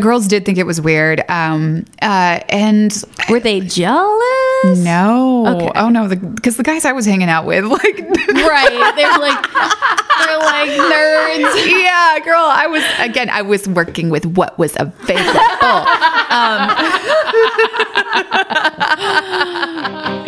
Girls did think it was weird. Um, uh, and Were they jealous? no, Okay. oh no, because the, guys I was hanging out with, like, Right. They're like they're like nerds. yeah, girl, I was again, I was working with what was available. um,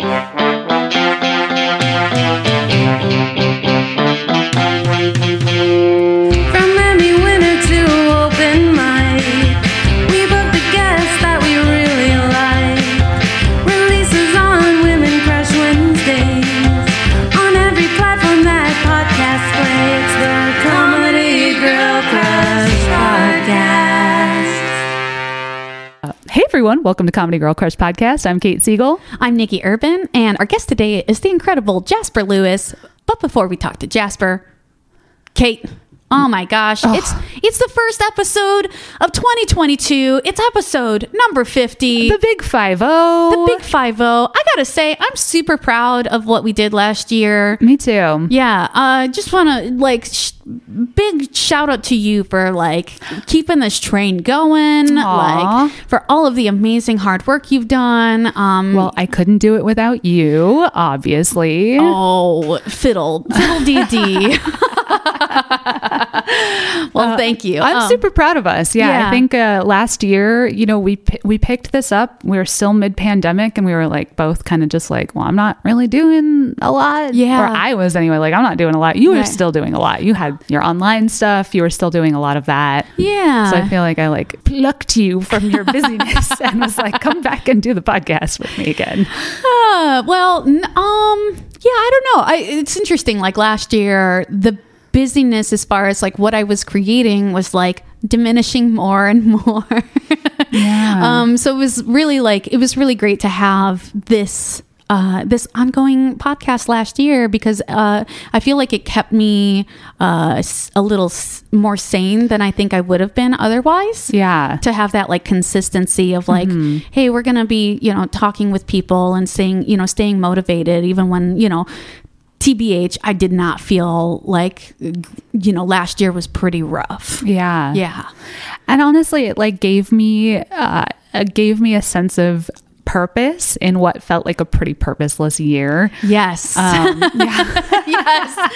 everyone, welcome to Comedy Girl Crush Podcast. I'm Kate Siegel. I'm Nikki Urban, and our guest today is the incredible Jasper Lewis. But before we talk to Jasper, Kate. Oh my gosh. It's it's the first episode of 2022. It's episode number 50. The Big Five O. The Big 50. I got to say I'm super proud of what we did last year. Me too. Yeah, I uh, just want to like sh- big shout out to you for like keeping this train going, Aw. like for all of the amazing hard work you've done. Um, Well, I couldn't do it without you, obviously. oh, fiddle, fiddle dee well, thank you. I'm Um, super proud of us. Yeah, yeah. I think uh, last year, you know, we we picked this up. We were still mid pandemic, and we were like both kind of just like, well, I'm not really doing a lot. Yeah. or I was anyway. Like, I'm not doing a lot. You were Right. still doing a lot. You had your online stuff. You were still doing a lot of that. Yeah. So I feel like I like plucked you from your busyness and was like, come back and do the podcast with me again. Uh, well, n- um, yeah, I don't know. I, it's interesting. Like last year, the busyness as far as like what I was creating was like diminishing more and more. Yeah. um, so it was really like it was really great to have this. Uh, this ongoing podcast last year because uh, I feel like it kept me uh, a little s- more sane than I think I would have been otherwise Yeah. to have that like consistency of like hey we're gonna be you know talking with people and staying you know staying motivated even when you know tbh i did not feel like you know last year was pretty rough Yeah. yeah And honestly, it like gave me uh gave me a sense of purpose in what felt like a pretty purposeless year. yes Um, yeah. yes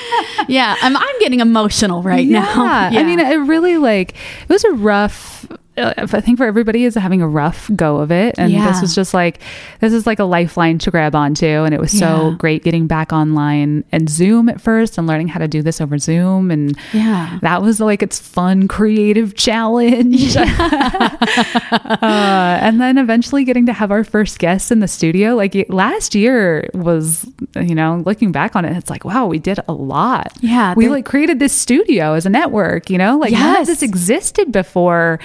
yeah I'm, I'm getting emotional right now Yeah. I mean, it really like it was a rough. I think for everybody is having a rough go of it, and Yeah. this was just like this is like a lifeline to grab onto, and it was so Yeah. great getting back online and Zoom at first, and learning how to do this over Zoom, and Yeah. that was like its fun creative challenge. uh, and then eventually getting to have our first guest in the studio. Like last year was, you know, looking back on it, it's like, wow, we did a lot. Yeah, We like created this studio as a network, you know, like none of this existed before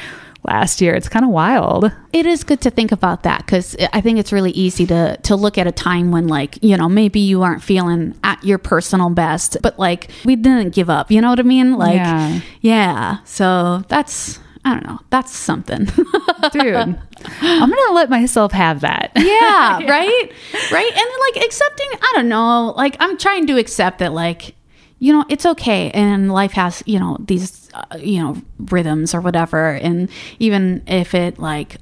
last year. It's kind of wild. it is good to think about that because I think it's really easy to to look at a time when like you know maybe you aren't feeling at your personal best, but like we didn't give up. You know what I mean? Like Yeah. yeah. So that's I don't know. That's something. Dude, I'm going to let myself have that. yeah, right? Right? And like accepting, I don't know, like I'm trying to accept that like you know, it's okay and life has, you know, these uh, you know, rhythms or whatever and even if it like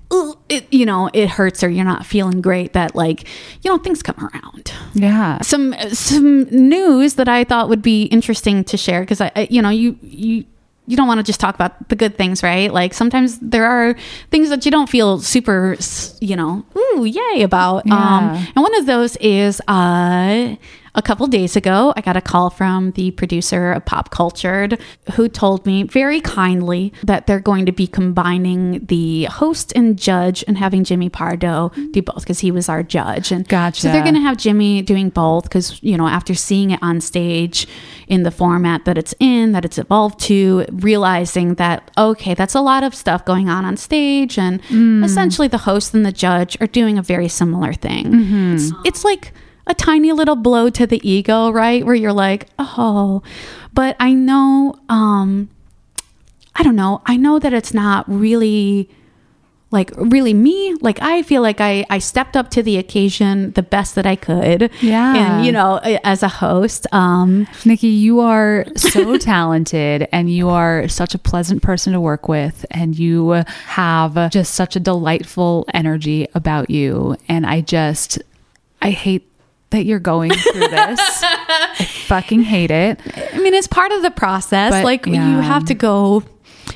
it you know, it hurts or you're not feeling great that like, you know, things come around. Yeah. Some some news that I thought would be interesting to share because I, I you know, you you you don't want to just talk about the good things, right? Like sometimes there are things that you don't feel super, you know, ooh, yay about. Um, and one of those is uh, a couple days ago, I got a call from the producer of Pop Cultured who told me very kindly that they're going to be combining the host and judge and having Jimmy Pardo do both because he was our judge. And Gotcha. so they're going to have Jimmy doing both because, you know, after seeing it on stage in the format that it's in, that it's evolved to, realizing that, okay, that's a lot of stuff going on on stage. And mm. essentially the host and the judge are doing a very similar thing. Mm-hmm. It's, it's like a tiny little blow to the ego, right? Where you're like, oh, but I know, um, I don't know, I know that it's not really like really me like i feel like i i stepped up to the occasion the best that i could Yeah. and you know as a host um Nikki, you are so talented and you are such a pleasant person to work with and you have just such a delightful energy about you and I just I hate that you're going through this. I fucking hate it. I mean, it's part of the process. But, like yeah. you have to go.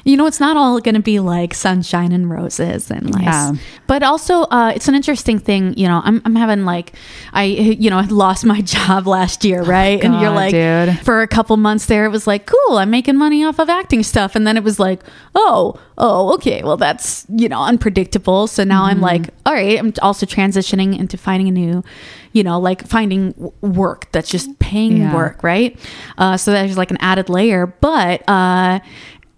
You know, it's not all going to be like sunshine and roses and like, Yeah. But also, uh, it's an interesting thing. You know, I'm, I'm having like, I, you know, I lost my job last year, right? and you're like, dude. for a couple months there, it was like, cool, I'm making money off of acting stuff. And then it was like, oh, oh, okay, well, that's, you know, unpredictable. So now I'm like, all right, I'm also transitioning into finding a new, you know, like finding work that's just paying Yeah. work, right? Uh, so there's like an added layer. But, uh,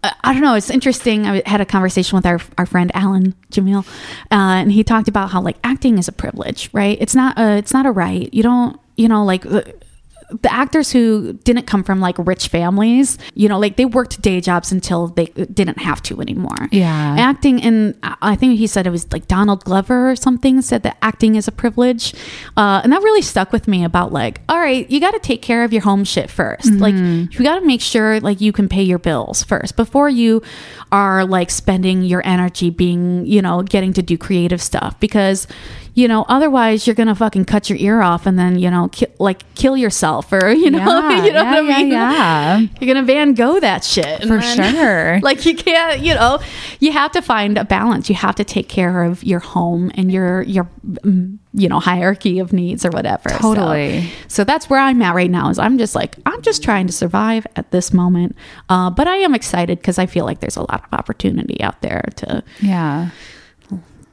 I I don't know. It's interesting. I had a conversation with our, our friend Alan Jamil, uh, and he talked about how like acting is a privilege, right? It's not a it's not a right. You don't you know like the, actors who didn't come from like rich families, you know, like they worked day jobs until they didn't have to anymore. Yeah. acting and I think he said it was like Donald Glover or something said that acting is a privilege, uh, and that really stuck with me about like, all right, you got to take care of your home shit 1st Like you got to make sure like you can pay your bills first before you are like spending your energy being you know getting to do creative stuff because you know otherwise you're gonna fucking cut your ear off and then you know ki- like kill yourself or you know Yeah, you know yeah, what I mean yeah, yeah. you're gonna Van Gogh that shit For then- sure. like you can't you know you have to find a balance you have to take care of your home and your your mm, you know hierarchy of needs or whatever So- Totally. so, that's where i'm at right now is i'm just like i'm just trying to survive at this moment uh, but i am excited because i feel like there's a lot of opportunity out there to Yeah.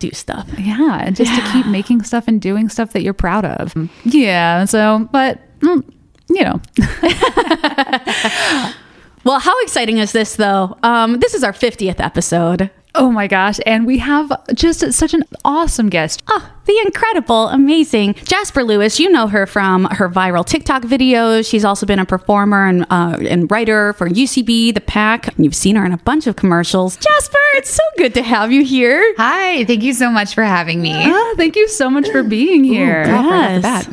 Do stuff Yeah, and just to keep making stuff and doing stuff that you're proud of. Yeah. So, but mm, you know, well how exciting is this though um, this is our 50th episode oh my gosh, and we have just such an awesome guest. Oh, the incredible, amazing Jasper Lewis. You know her from her viral TikTok videos. She's also been a performer and, uh, and writer for UCB, The Pack. You've seen her in a bunch of commercials. Jasper, it's so good to have you here. Hi, thank you so much for having me. Ah, thank you so much for being here. Yes.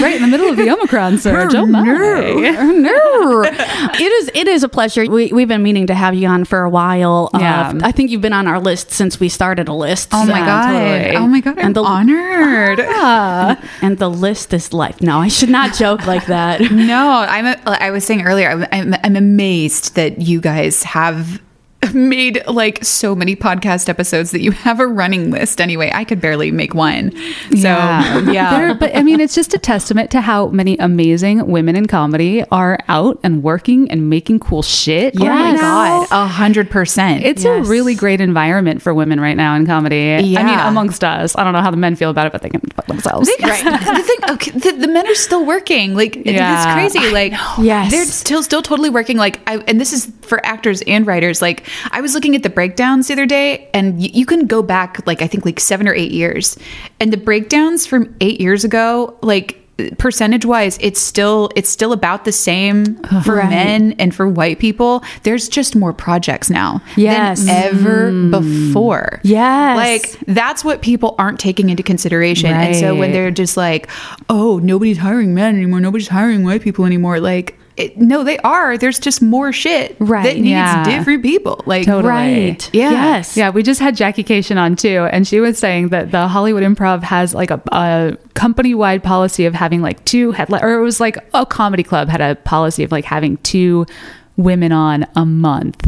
right in the middle of the Omicron surge. Oh my. no. it is it is a pleasure. We, we've been meaning to have you on for a while. Uh, Yeah. I think you've been on our list since we started a list. Oh my So- god! totally. Oh my god! I'm And the- honored. And the list is life. No, I should not joke like that. No, I'm. A, I was saying earlier. I'm, I'm. I'm amazed that you guys have made like so many podcast episodes that you have a running list. Anyway, I could barely make one. So Yeah. yeah. There- but I mean, it's just a testament to how many amazing women in comedy are out and working and making cool shit. Oh my god! A hundred percent. It's Yes. a really great environment for women right now in comedy. yeah. I mean, amongst us. I don't know how the men feel about it, but they can fuck themselves. Right. the thing, okay, the, the men are still working. Like Yeah. it's crazy. Like Yes. they're still still totally working. Like I, and this is for actors and writers. Like I was looking at the breakdowns the other day, and y- you can go back like I think like seven or eight years, and the breakdowns from eight years ago, like percentage wise it's still it's still about the same for Right. men and for white people there's just more projects now Yes. than ever mm. before Yes. like that's what people aren't taking into consideration. And so when they're just like, "Oh, nobody's hiring men anymore. Nobody's hiring white people anymore." Like, it, no, they are. There's just more shit Right. that needs Yeah. different people. Like, Totally. Right. Yeah. Yes. Yeah, we just had Jackie Kashian on too, and she was saying that the Hollywood Improv has like a, a company-wide policy of having like two headline, or it was like a comedy club had a policy of like having two women on a month.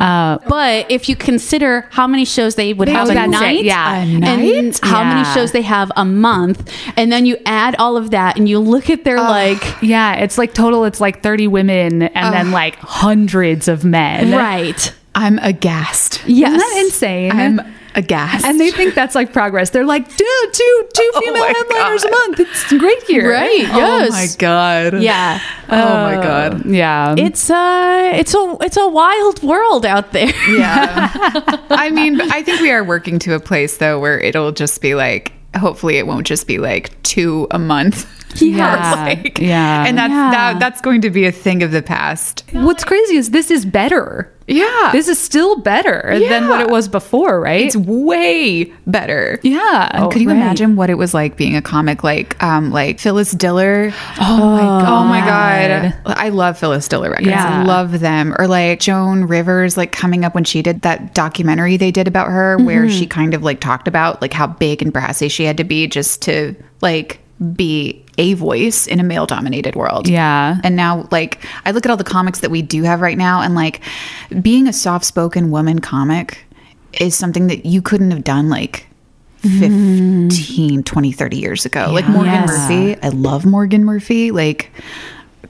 Uh, But if you consider how many shows they would have Oh, a that's it. night, Yeah. A and night? how many shows they have a month, and then you add all of that, and you look at their like, yeah, it's like total. It's like thirty women and then like hundreds of men. right? I'm aghast. Yes. Isn't that insane? I'm aghast. and they think that's like progress. They're like, dude, two two Oh female my headliners God. a month. It's great here, Right. Yes. oh my god. Yeah. Oh my god. Yeah, It's uh it's a it's a wild world out there. Yeah. I mean, I think we are working to a place though where it'll just be like. Hopefully, it won't just be like two a month. Yes. Like, Yeah. and that's Yeah. that, that's going to be a thing of the past. What's crazy is this is better. Yeah, This is still better than what it was before, right? it's way better. yeah. And could you right. imagine what it was like being a comic like um like Phyllis Diller? oh my god. Oh my god. I love Phyllis Diller records. Yeah. I love them. Or like Joan Rivers like coming up when she did that documentary they did about her where she kind of like talked about like how big and brassy she had to be just to like be a voice in a male dominated world. Yeah. And now like I look at all the comics that we do have right now and like being a soft-spoken woman comic is something that you couldn't have done like mm-hmm. 15 20 30 years ago like morgan Yes. murphy i love morgan murphy like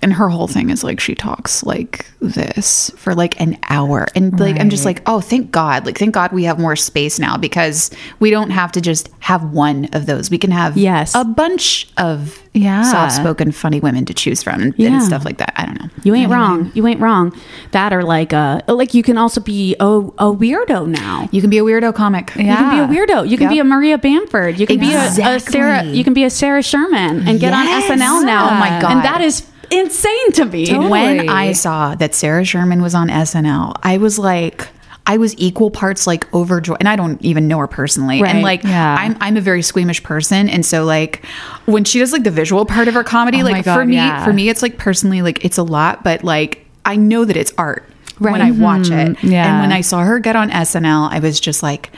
and her whole thing is like she talks like this for like an hour and like i'm just like oh thank god like thank god we have more space now because we don't have to just have one of those we can have Yes. a bunch of Yeah. soft-spoken funny women to choose from and, Yeah. and stuff like that i don't know You ain't wrong. You ain't wrong. That or like uh like you can also be a, a weirdo now. you can be a weirdo comic yeah. You can be a weirdo. You can be a Maria Bamford. You can be a, a Sarah. You can be a Sarah Sherman and get Yes. on SNL now. Oh my God. And that is insane to me. When I saw that Sarah Sherman was on SNL, I was like, I was equal parts like overjoyed, and I don't even know her personally. Right. And like, Yeah. I'm I'm a very squeamish person, and so like when she does like the visual part of her comedy, Oh like God, for me, yeah. for me, it's like personally like it's a lot, but like I know that it's art right. when Right. I watch it. Mm-hmm. Yeah. And when I saw her get on SNL, I was just like.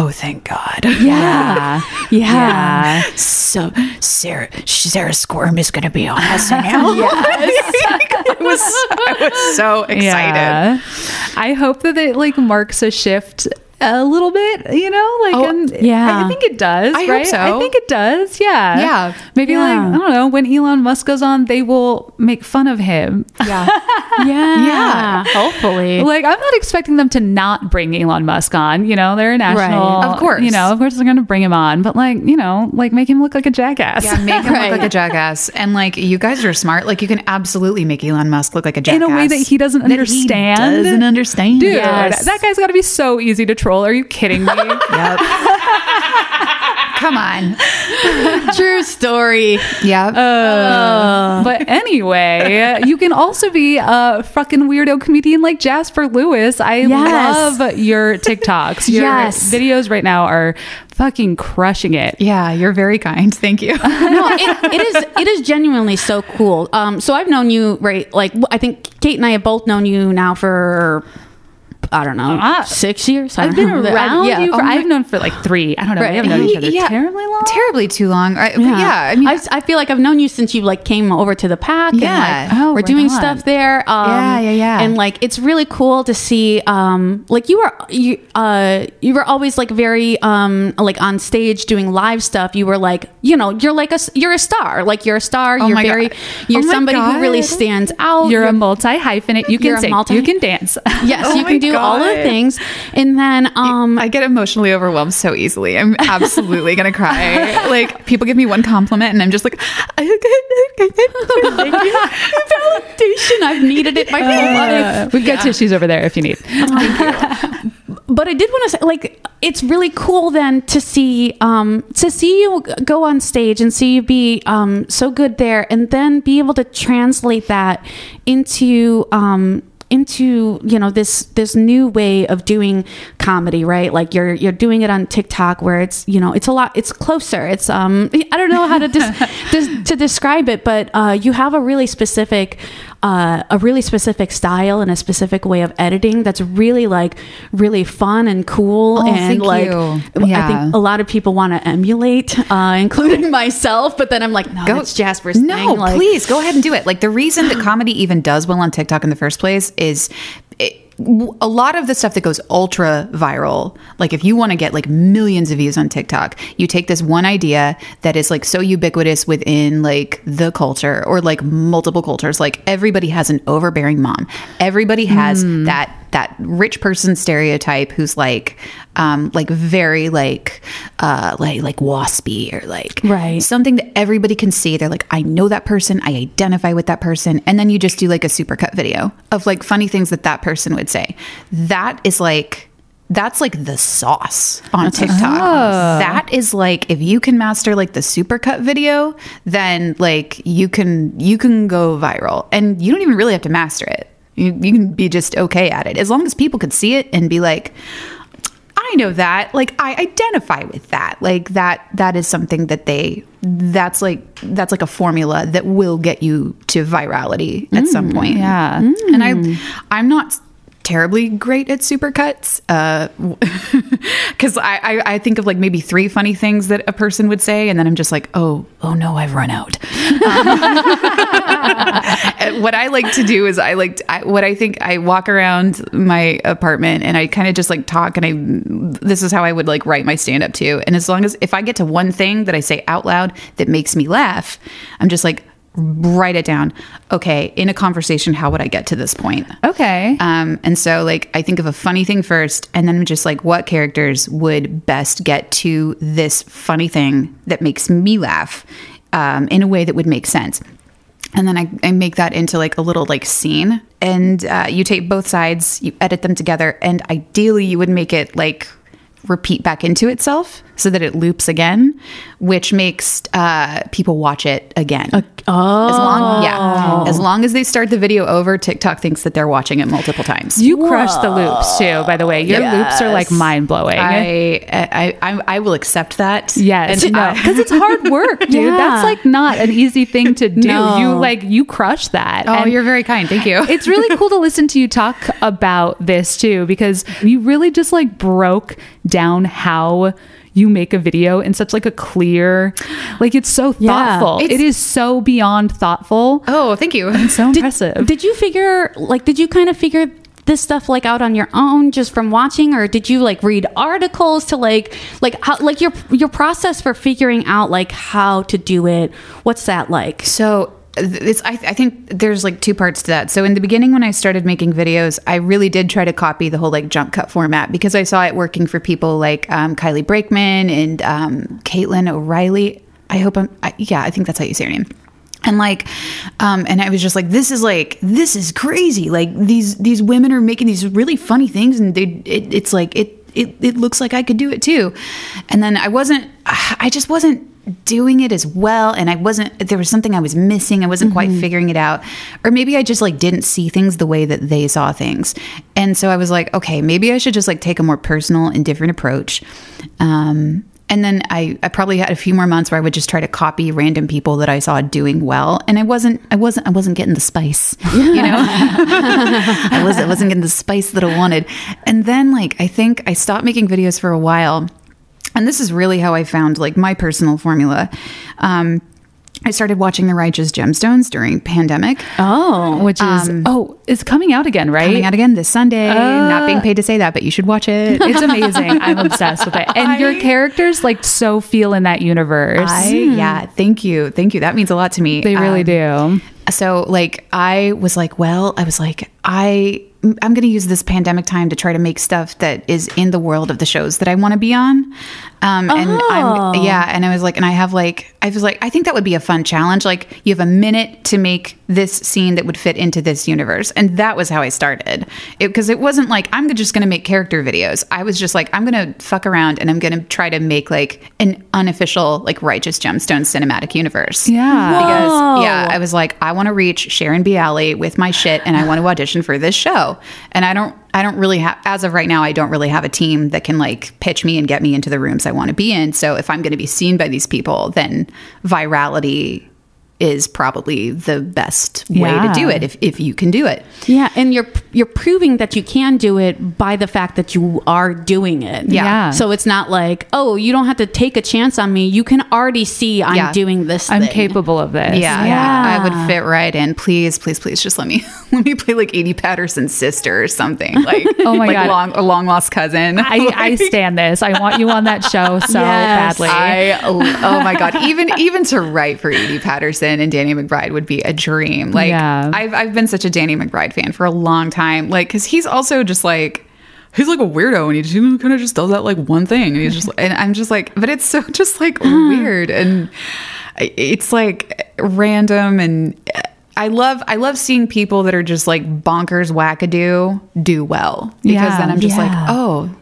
Oh, thank God! Yeah. Yeah. So Sarah Sarah Squirm is going to be on SNL. I was I was so excited. Yeah. I hope that it like marks a shift a little bit, you know, like Oh, um, and yeah. I think it does. I hope right? so. I think it does. Yeah. Yeah. Maybe Yeah. like I don't know when Elon Musk goes on, they will make fun of him. Yeah. Yeah. Yeah. Hopefully. Like I'm not expecting them to not bring Elon Musk on. You know, they're a national. Of course. You know, of course they're going to bring him on, but like you know, like make him look like a jackass. Yeah, make him Right. look like a jackass. And like you guys are smart. Like you can absolutely make Elon Musk look like a jackass In a way that he doesn't That he understand. doesn't understand. Dude, Yes. that guy's got to be so easy to troll. Are you kidding me? Yep. Come on. True story. Yep. but anyway, you can also be a fucking weirdo comedian like Jasper Lewis. I Yes. love your TikToks. Your Yes. videos right now are fucking crushing it. yeah, you're very kind. Thank you. no, it, it is it is genuinely so cool. Um, so I've known you right, like I think Kate and I have both known you now for I don't know Ah. six years. I I've been know. around Yeah. you for, Oh I've known for like three. I don't know. Right. We haven't known each other Yeah. terribly long. Terribly too long. I, yeah. yeah. I mean, I, I feel like I've known you since you like came over to the pack. Yeah. and, like, Oh, we're doing on. stuff there. Um, Yeah, yeah, yeah. And like it's really cool to see. Um, like you were you uh you were always like very um like on stage doing live stuff. You were like you know you're like a s- you're a star. Like you're a star. Oh you're very God. you're Oh my somebody who really stands out. You're a multi hyphenate. You can sing. multi- you can dance. Yes, Oh you can do all the things. And then um I get emotionally overwhelmed so easily. I'm absolutely gonna cry. Like people give me one compliment and I'm just like, validation. I've needed it my whole life. We've got tissues over there if you need. but I did want to say, like, it's really cool then to see, um, to see you go on stage and see you be um, so good there, and then be able to translate that into. Um, into you know this this new way of doing comedy right? Like you're you're doing it on tiktok where it's you know it's a lot it's closer. It's um i don't know how to dis- dis- to describe it but uh you have a really specific uh, a really specific style and a specific way of editing that's really like really fun and cool Oh, and like you. I think a lot of people want to emulate, uh, including myself. But then I'm like, no, that's Jasper's No, thing. Like, please go ahead and do it. Like the reason that comedy even does well on TikTok in the first place is a lot of the stuff that goes ultra viral. Like if you want to get like millions of views on TikTok, you take this one idea that is like so ubiquitous within like the culture or like multiple cultures. Like everybody has an overbearing mom. Everybody has hmm. that that rich person stereotype who's like um like very like uh like like waspy or like Right. something that everybody can see. They're like, I know that person, I identify with that person. And then you just do like a supercut video of like funny things that that person would say. That is like that's like the sauce on TikTok. That is like if you can master like the supercut video, then like you can you can go viral, and you don't even really have to master it. You, you can be just okay at it as long as people could see it and be like, I know that. Like I identify with that. Like that that is something that they that's like that's like a formula that will get you to virality at some mm, point. yeah. Mm. And I I'm not terribly great at supercuts uh because I, I i think of like maybe three funny things that a person would say and then i'm just like oh oh no i've run out And what I like to do is I like I, what I think I walk around my apartment and I kind of just like talk and I this is how I would like write my stand up too. And as long as if I get to one thing that I say out loud that makes me laugh, I'm just like write it down. Okay, in a conversation, how would I get to this point? Okay. Um, and so, like, I think of a funny thing first, and then I'm just like, what characters would best get to this funny thing that makes me laugh um, in a way that would make sense? And then I, I make that into like a little like scene, and uh, you take both sides, you edit them together, and ideally, you would make it like repeat back into itself so that it loops again, which makes uh, people watch it again. oh. As long, yeah, as long as they start the video over, TikTok thinks that they're watching it multiple times. you crush the loops too, by the way. Your loops are like mind blowing. I, I, I, I will accept that. Yes, And, uh, because it's hard work, dude. Yeah. That's like not an easy thing to do. No. You like you crush that. oh, And you're very kind. Thank you. it's really cool to listen to you talk about this too, because you really just like broke down how you make a video in such like a clear, like it's so Yeah. thoughtful. It's- it is so beyond thoughtful. oh, thank you. it's So Did, impressive. did you figure like did you kind of figure this stuff like out on your own just from watching or did you like read articles to like like how like your your process for figuring out like how to do it what's that like So I, I think there's like two parts to that. So in the beginning when I started making videos, I really did try to copy the whole like jump cut format because I saw it working for people like um, Kylie Brakeman and um, Caitlin O'Reilly. I hope I'm I, yeah, I think that's how you say her name. And like, um, and I was just like, this is like, this is crazy. Like these these women are making these really funny things, and they it, it's like it it it looks like I could do it too. And then I wasn't, I just wasn't doing it as well and i wasn't there was something i was missing i wasn't quite figuring it out. Or maybe i just like didn't see things the way that they saw things. And so i was like okay maybe i should just like take a more personal and different approach. Um and then I, I probably had a few more months where I would just try to copy random people that I saw doing well, and I wasn't I wasn't I wasn't getting the spice, you know. I was I wasn't getting the spice that I wanted, and then like I think I stopped making videos for a while, and this is really how I found like my personal formula. Um, I started watching The Righteous Gemstones during pandemic. oh Which is oh, it's coming out again, right? Coming out again this Sunday. Not being paid to say that, but you should watch it. It's amazing. I'm obsessed with it. And your characters like so feel in that universe. I, yeah, thank you, thank you. That means a lot to me. they really Um, do. so like i was like well i was like i i'm going to use this pandemic time to try to make stuff that is in the world of the shows that i want to be on. Um and i'm yeah and i was like and i have like i was like i think that would be a fun challenge. Like you have a minute to make this scene that would fit into this universe. And that was how i started. Because it, wasn't like i'm just going to make character videos. I was just like i'm going to fuck around and i'm going to try to make like an unofficial like righteous gemstone cinematic universe. Yeah. because yeah, I was like, I want to reach Sharon Bialy with my shit, and I want to audition for this show. And I don't, I don't really have, as of right now, I don't really have a team that can like pitch me and get me into the rooms I want to be in. So if I'm going to be seen by these people, then virality is probably the best way Yeah. to do it if, if you can do it. yeah and you're you're proving that you can do it by the fact that you are doing it Yeah. Yeah. so it's not like oh you don't have to take a chance on me you can already see i'm Yeah. doing this I'm thing. capable of this. Yeah, Yeah. I would fit right in. Please, please, please, just let me let me play like Edi Patterson's sister or something. Like Oh my like God. long a long lost cousin. I, I stand this. I want you on that show so Yes. badly. I oh my god, even even to write for Edi Patterson and Danny McBride would be a dream. Like Yeah. I've I've been such a Danny McBride fan for a long time. Like because he's also just like. He's like a weirdo, and he just kind of just does that like one thing, and he's just, and I'm just like, but it's so just like weird, and it's like random, and I love, I love seeing people that are just like bonkers wackadoo do well, because Yeah. then I'm just like, oh,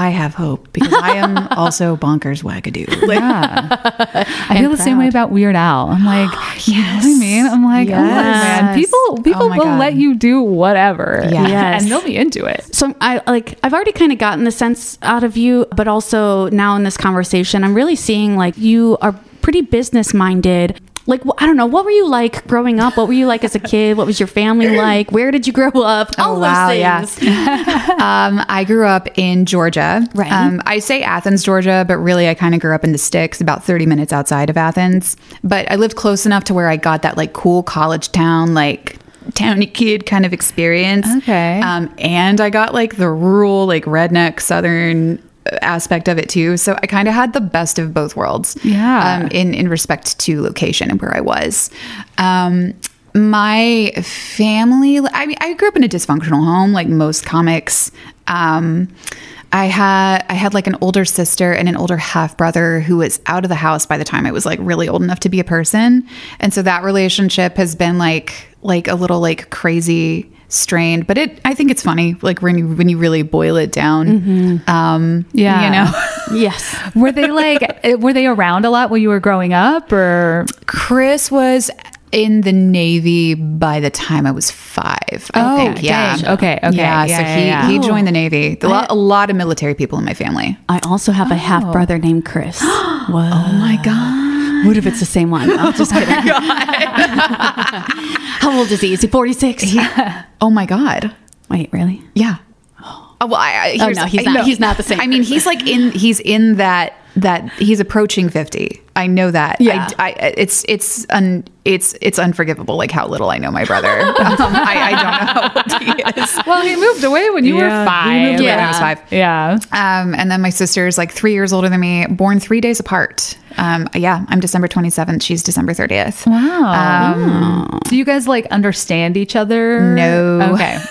I have hope because I am also bonkers wackadoo. Like, Yeah. I feel the same way about Weird Al. I'm like, you know what I mean? I'm like, oh man, people people Oh will God. let you do whatever. Yeah. Yes. And they'll be into it. So I like I've already kind of gotten the sense out of you, but also now in this conversation, I'm really seeing like you are pretty business minded. Like I don't know, what were you like growing up? What were you like as a kid? What was your family like? Where did you grow up? All Oh, wow, those yeah. things. um, I grew up in Georgia. Right. Um, I say Athens, Georgia, but really I kind of grew up in the sticks, about 30 minutes outside of Athens. But I lived close enough to where I got that like cool college town, like towny kid kind of experience. Okay. Um, and I got like the rural, like redneck southern aspect of it too. So I kind of had the best of both worlds. Yeah. Um, in in respect to location and where I was. Um, my family, I mean, I grew up in a dysfunctional home, like most comics. Um, I had I had like an older sister and an older half brother who was out of the house by the time I was like really old enough to be a person, and so that relationship has been like like a little like crazy strained, but it I think it's funny like when you when you really boil it down. Um, Yeah. you know. yes. Were they like eh, were they around a lot when you were growing up or Chris was in the Navy by the time I was five. I Oh, think. Yeah. dang. Okay, okay. Yeah. Yeah, so yeah, he yeah. he Oh. joined the Navy. A lot, a lot of military people in my family. I also have a half brother named Chris. what? Oh my god. What if it's the same one? I'm just oh kidding. How old is he? Is he 46? Oh my god. Wait, really? Yeah. Oh, well, I, I, Oh, no, he's I- not- he's not the same I mean, he's like in he's in that that he's approaching fifty. I know that. Yeah. I, I, it's it's un, it's it's unforgivable. Like how little I know my brother. um, I, I don't know how old he is. Well, he moved away when you Yeah, were he five. moved away when I was five. Yeah. Um, and then my sister is like three years older than me, born three days apart. Um, yeah, I'm December 27th. She's December 30th. Wow. Um, Do you guys like understand each other? No. Okay.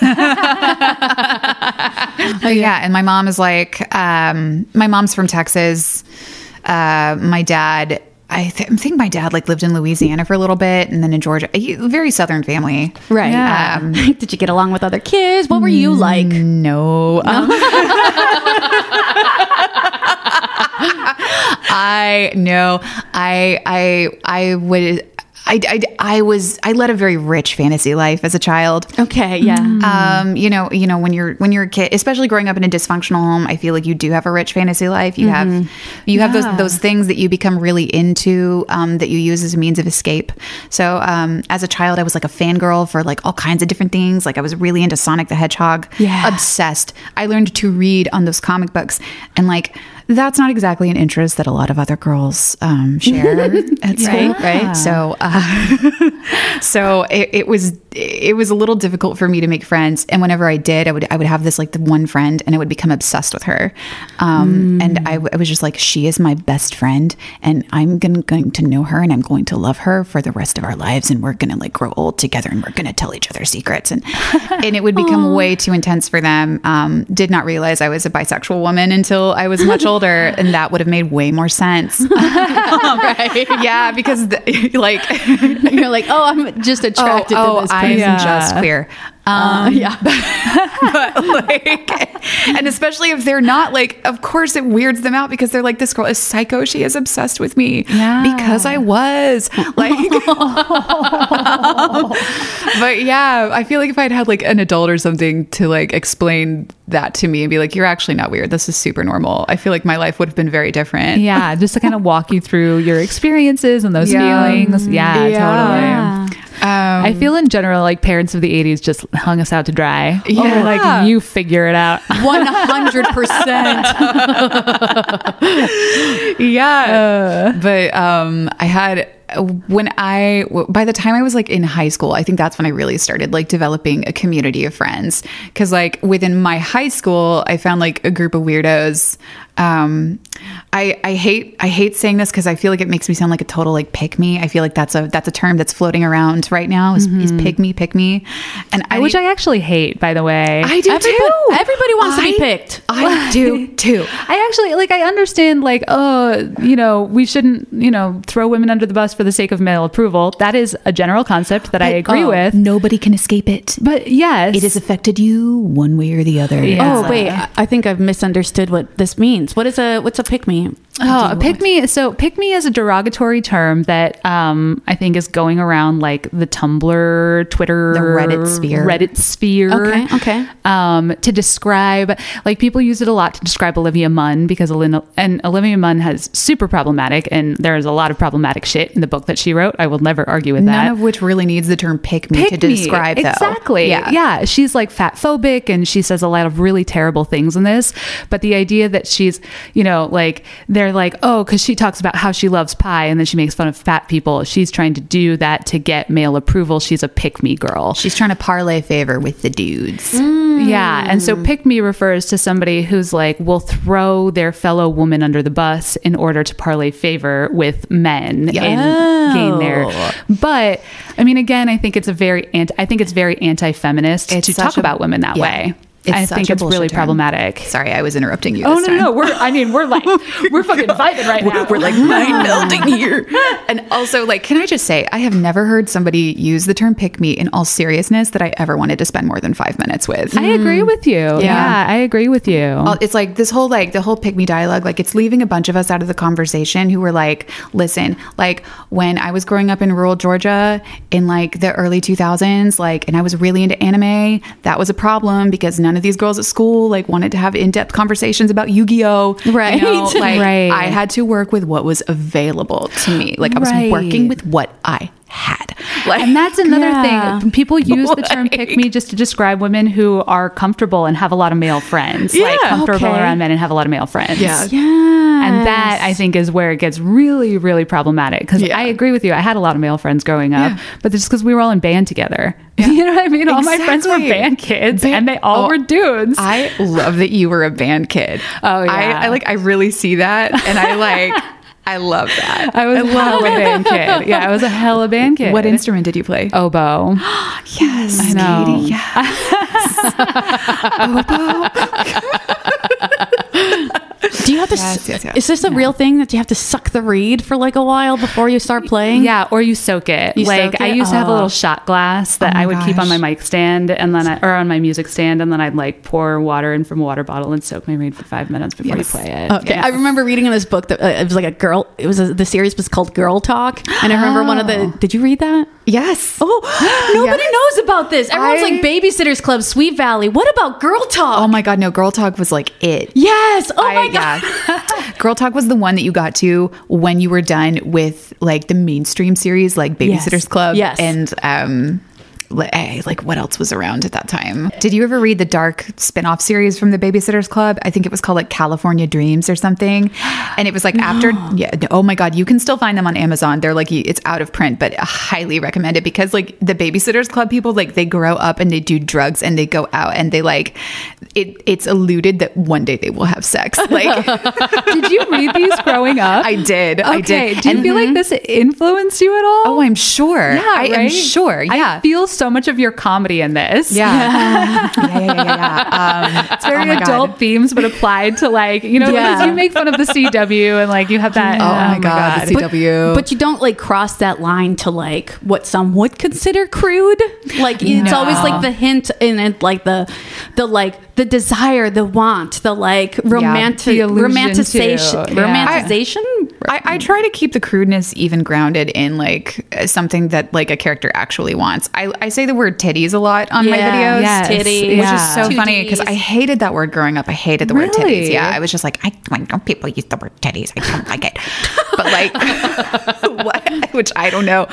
but yeah, and my mom is like, um, my mom's from Texas. Uh, my dad, I, th- I think my dad like lived in Louisiana for a little bit, and then in Georgia. A very southern family. Right. Yeah. Um, Did you get along with other kids? What were you like? No. Um, I no. I I I would. I, I, I was I led a very rich fantasy life as a child. Okay, yeah. Um, you know, you know when you're when you're a kid, especially growing up in a dysfunctional home, I feel like you do have a rich fantasy life. You have you have those those things that you become really into um, that you use as a means of escape. So um, as a child, I was like a fangirl for like all kinds of different things. Like I was really into Sonic the Hedgehog. Yeah. obsessed. I learned to read on those comic books, and like that's not exactly an interest that a lot of other girls um, share at school. Right, right. So, uh, so it, it was it was a little difficult for me to make friends. And whenever I did, I would I would have this like the one friend, and I would become obsessed with her. Um, And I, w- I was just like, she is my best friend, and I'm gonna, going to know her, and I'm going to love her for the rest of our lives, and we're gonna like grow old together, and we're gonna tell each other secrets, and and it would become way too intense for them. Um, did not realize I was a bisexual woman until I was much older, and that would have made way more sense. right. Um, yeah, because the, like. You're like, oh, I'm just oh, attracted oh, to this I person. am just queer. Um, yeah. but like, and especially if they're not like, of course it weirds them out because they're like, this girl is psycho. She is obsessed with me Yeah. because I was like, but yeah, I feel like if I'd had like an adult or something to like explain that to me and be like, you're actually not weird. This is super normal. I feel like my life would have been very different. Yeah, just to kind of walk you through your experiences and those Yeah. feelings. Yeah, Yeah. totally. Um, I feel in general like parents of the 80s just hung us out to dry. Yeah. They're like you figure it out. 100%. yeah but um i had when i by the time i was like in high school i think that's when i really started like developing a community of friends because like within my high school i found like a group of weirdos um i i hate i hate saying this because i feel like it makes me sound like a total like pick me i feel like that's a that's a term that's floating around right now is, is pick me pick me and i Which I actually hate, by the way. I do Everybody- too everybody wants to be picked. i do too I actually like I understand like oh you know we shouldn't you know throw women under the bus for for the sake of male approval. That is a general concept that I agree Oh, with. Nobody can escape it. But yes, It has affected you one way or the other. Yeah. Oh wait, I- I think I've misunderstood what this means. What is a what's a pick me? Oh, pick me. So pick me is a derogatory term that um, I think is going around like the Tumblr, Twitter, The Reddit sphere. Reddit sphere. Okay, okay. Um, to describe, like people use it a lot to describe Olivia Munn because Olin- and Olivia Munn has super problematic, and there is a lot of problematic shit in the book that she wrote. I will never argue with that. None of which really needs the term pick me to Pick me. describe though. exactly Yeah. yeah she's like fat phobic and she says a lot of really terrible things in this but the idea that she's you know like they're like oh because she talks about how she loves pie and then she makes fun of fat people. She's trying to do that to get male approval. She's a pick me girl. She's trying to parlay favor with the dudes. Mm. yeah and so pick me refers to somebody who's like will throw their fellow woman under the bus in order to parlay favor with men and gain their but i mean again i think it's a very anti i think it's very anti-feminist to talk a- about women that yeah. way It's i think it's really term. problematic Sorry, I was interrupting you. oh this no time. no we're i mean we're like we're fucking vibing right now We're like mind melding here. And also, like, can I just say, I have never heard somebody use the term pick me in all seriousness that I ever wanted to spend more than five minutes with. i agree mm. with you yeah. i agree with you It's like this whole like the whole pick me dialogue, like it's leaving a bunch of us out of the conversation who were like, listen, like when I was growing up in rural Georgia in like the early 2000s, like, and I was really into anime, that was a problem because none of these girls at school like wanted to have in depth conversations about Yu Gi Oh! Right. like Right. I had to work with what was available to me. Like I was Right. working with what I had. Like, and that's another Yeah. thing. People use the term pick me just to describe women who are comfortable and have a lot of male friends. like Yeah. comfortable Okay. around men and have a lot of male friends. Yeah. Yeah. And that I think is where it gets really, really problematic. Because Yeah. I agree with you. I had a lot of male friends growing up, but just because we were all in band together. You know what I mean? All my friends were band kids, Ba- and they all Oh, were dudes. I love that you were a band kid. Oh, yeah. I, I like I really see that and I like I love that. I was a hella band kid. Yeah, I was a hella band kid. What instrument did you play? Oboe. yes, I know. Katie, yes. Do you have to? Yes, yes, yes. Is this a real thing that you have to suck the reed for like a while before you start playing? Yeah, or you soak it. You like soak I it? used to have a Oh. little shot glass that Oh I would keep on my mic stand and then I, or on my music stand and then I'd like pour water in from a water bottle and soak my reed for five minutes before Yes. you play it. Okay, I remember reading in this book that uh, it was like a girl. It was a, the series was called Girl Talk, and I remember one of the. Did you read that? Yes. Oh, nobody Yes. knows about this. Everyone's I- like Babysitters Club, Sweet Valley. What about Girl Talk? Oh my god, no, Girl Talk was like it. yes. Oh I- my god. yeah. Girl Talk was the one that you got to when you were done with like the mainstream series like Babysitter's Yes. Club Yes. and um like what else was around at that time? Did you ever read the dark spin-off series from the Babysitters Club? I think it was called like California Dreams or something. And it was like after yeah, oh my god, you can still find them on Amazon. They're like it's out of print, but I highly recommend it because like the Babysitters Club people like they grow up and they do drugs and they go out and they like it it's alluded that one day they will have sex. Like Did you read these growing up? I did. I did. Do you And- feel like this influenced you at all? Oh, I'm sure. yeah, I am sure. Yeah. I feel so much of your comedy in this. yeah. yeah. Yeah. Yeah. Yeah. yeah. Um, It's very oh my God. adult themes, but applied to like, you know, Yeah. because you make fun of the CW and like you have that. Oh, my God, the But- CW. But, you don't like cross that line to like what some would consider crude. Like it's No. always like the hint in it, like the the like the desire, the want, the like romantic the romanticization. Yeah. romanticization. I, I try to keep the crudeness even grounded in like something that like a character actually wants. I, I say the word titties a lot on my videos, yes, titties, which Yeah. is so Two funny because I hated that word growing up. I hated the word titties. Yeah, I was just like, I when people use the word titties, I don't like it. But like, what? which I don't know.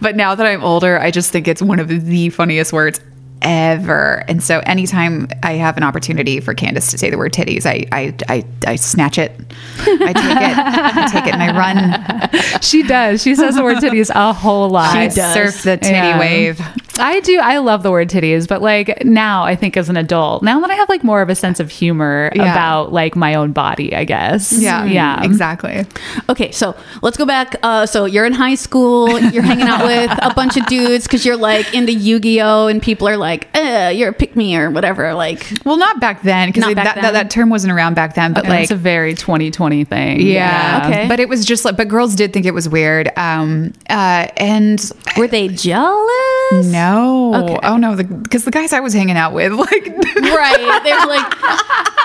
But now that I'm older, I just think it's one of the funniest words ever. And so anytime I have an opportunity for Candace to say the word titties, I I I, I snatch it. I take it. I take it and I run. She does. She says the word titties a whole lot. I does. surf the titty Yeah. wave. I do. I love the word titties, but like now, I think as an adult, now that I have like more of a sense of humor Yeah. about like my own body, I guess. Yeah, yeah, exactly. Okay, so let's go back. Uh, so you're in high school, you're hanging out with a bunch of dudes because you're like into Yu-Gi-Oh, and people are like, eh, "You're a pick me" or whatever. Like, Well, not back then because that, that that term wasn't around back then. But And like, it's a very 2020 thing. yeah, Okay. But it was just like, but girls did think it was weird. Um, uh, and were they jealous? no, Okay. oh no, because the, guys I was hanging out with, like, Right? They're like,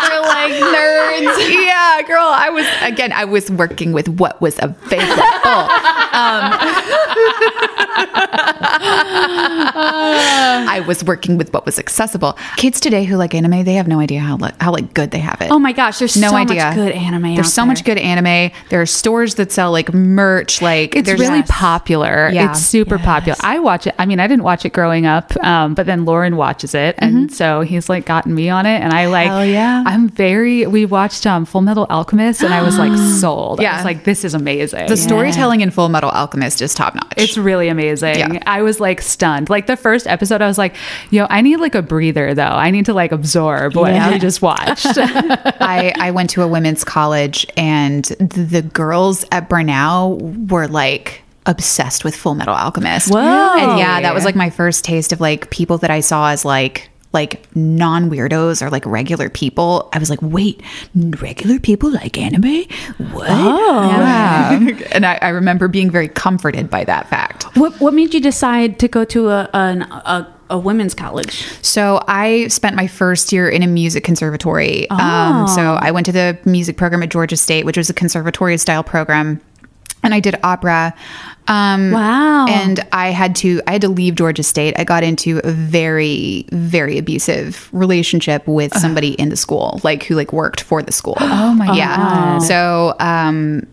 they're like nerds. yeah, girl, I was again, I was working with what was available. um, I was working with what was accessible. Kids today who like anime, they have no idea how how like good they have it. Oh my gosh, there's no so idea. much good anime. There's so there. much good anime. There are stores that sell like merch. Like It's really Yes. popular. Yeah. It's super popular. I watch it. I mean, I didn't watch it growing up, um, but then Lauren watches it, and so he's like gotten me on it, and I like. Hell yeah. I'm very. We watched um, Full Metal Alchemist, and I was like sold. Yeah. I was like, this is amazing. the storytelling in Full Metal Alchemist is top notch. It's really amazing. Yeah. I was like stunned. Like the first episode, I was like, yo, I need like a breather though. I need to like absorb what Yeah. we just watched. I, I went to a women's college and the, the girls at Brenau were like obsessed with Full Metal Alchemist. Whoa. And yeah, that was like my first taste of like people that I saw as like like non weirdos or like regular people. I was like, wait, regular people like anime? What? Oh. Yeah. and I, I remember being very comforted by that fact. What What made you decide to go to a an, a, a women's college? So I spent my first year in a music conservatory. Um, so I went to the music program at Georgia State, which was a conservatory style program, and I did opera. Um, Wow. And I had to I had to leave Georgia State. I got into a very very abusive relationship with somebody in the school, like who like worked for the school. Oh my yeah. God. So um,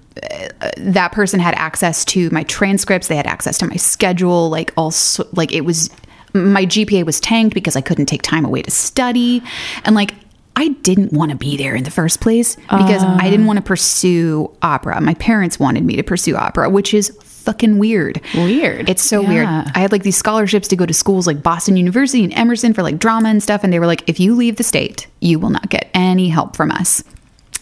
that person had access to my transcripts they had access to my schedule like also like it was my gpa was tanked because i couldn't take time away to study and like i didn't want to be there in the first place because i didn't want to pursue opera my parents wanted me to pursue opera which is fucking weird Weird. it's so weird i had like these scholarships to go to schools like boston university and emerson for like drama and stuff and they were like if you leave the state you will not get any help from us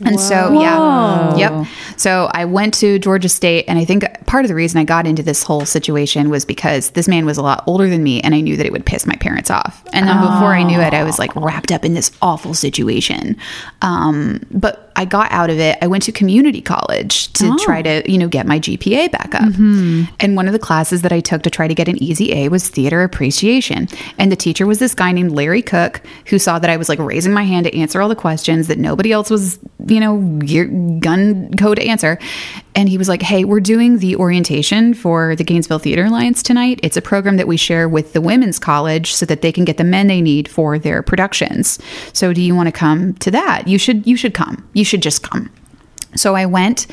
and so, yeah. Yep. So I went to Georgia State. And I think part of the reason I got into this whole situation was because this man was a lot older than me. And I knew that it would piss my parents off. And then before I knew it, I was like wrapped up in this awful situation. Um, but I got out of it. I went to community college to oh. try to, you know, get my GPA back up. Mm-hmm. And one of the classes that I took to try to get an easy A was theater appreciation. And the teacher was this guy named Larry Cook who saw that I was like raising my hand to answer all the questions that nobody else was, you know, gun code to answer. And he was like, Hey, we're doing the orientation for the Gainesville Theater Alliance tonight. It's a program that we share with the women's college so that they can get the men they need for their productions. So do you want to come to that? You should you should come. You should just come. So I went.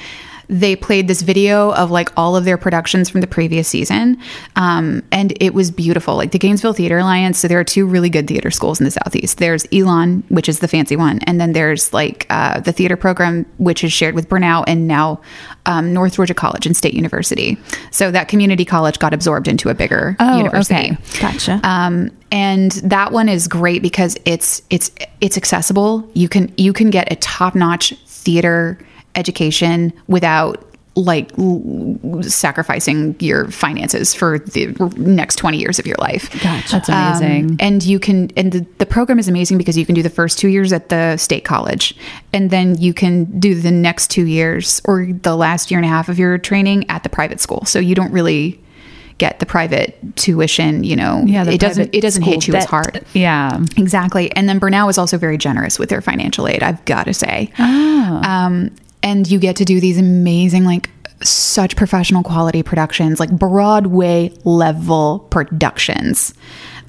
They played this video of like all of their productions from the previous season. Um, and it was beautiful. Like the Gainesville Theater Alliance. So there are two really good theater schools in the Southeast. There's Elon, which is the fancy one. And then there's like uh, the theater program, which is shared with Brenau and now um, North Georgia College and State University. So that community college got absorbed into a bigger Oh, university. okay. Gotcha. Um, and that one is great because it's it's it's accessible. You can you can get a top notch theater education without like l- sacrificing your finances for the next 20 years of your life. Gotcha. That's amazing. Um, and you can, and the, the program is amazing because you can do the first two years at the state college, and then you can do the next two years or the last year and a half of your training at the private school. So you don't really get the private tuition. You know, yeah, the it doesn't it doesn't hit school you as hard. Yeah. Exactly. And then Brenau is also very generous with their financial aid, I've got to say. Um, and you get to do these amazing, like, such professional quality productions, like Broadway level productions.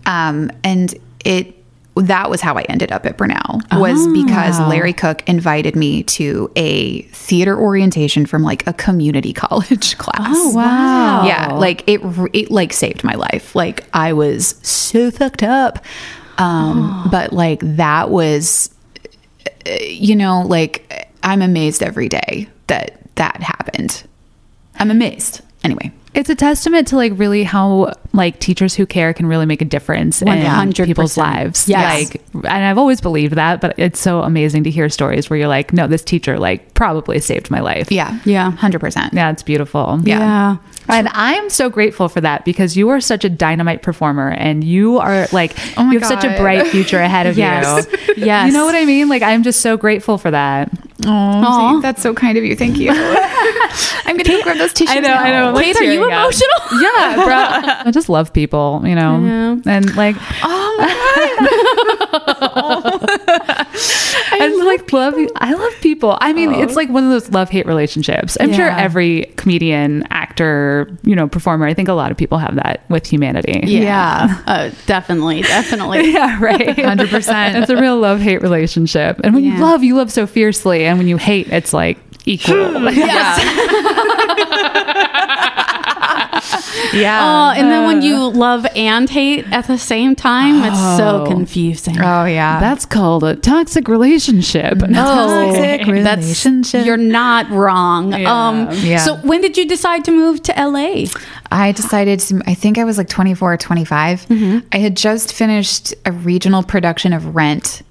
Um, and it, that was how I ended up at Brenau was because Larry Cook invited me to a theater orientation from like a community college class. Oh, wow. Yeah, like it, it like saved my life. Like I was so fucked up, um, but like that was, uh, you know, like I'm amazed every day that that happened. I'm amazed. Anyway, It's a testament to like really how like teachers who care can really make a difference in 100%. people's lives. Yes. Like, and I've always believed that, but it's so amazing to hear stories where you're like, no, this teacher like probably saved my life. Yeah. Yeah. 100%. Yeah, it's beautiful. Yeah. And I'm so grateful for that because you are such a dynamite performer and you are like, Oh you have such a bright future ahead of Yes. you. Yes. You know what I mean? Like, I'm just so grateful for that. Oh, that's so kind of you. Thank you. I'm going to go grab those tissues. I know, I know. now. Kate, are you emotional? Yeah, bro. I just love people, you know, Yeah. and like, oh, I just like love. I love people. I mean, it's like one of those love hate relationships. I'm sure every comedian, actor, you know, performer. I think a lot of people have that with humanity. Yeah. Uh, definitely. Definitely. Yeah, right. 100%. It's a real love hate relationship. And when you love, you love so fiercely. And when you hate, it's like equal. Yeah. Oh, and then when you love and hate at the same time, it's so Oh. confusing. Oh, yeah. That's called a toxic relationship. No, Toxic that's relationship. you're not wrong. Yeah. Um, Yeah. So when did you decide to move to LA? I decided to, I think I was like 24 or 25. I had just finished a regional production of Rent.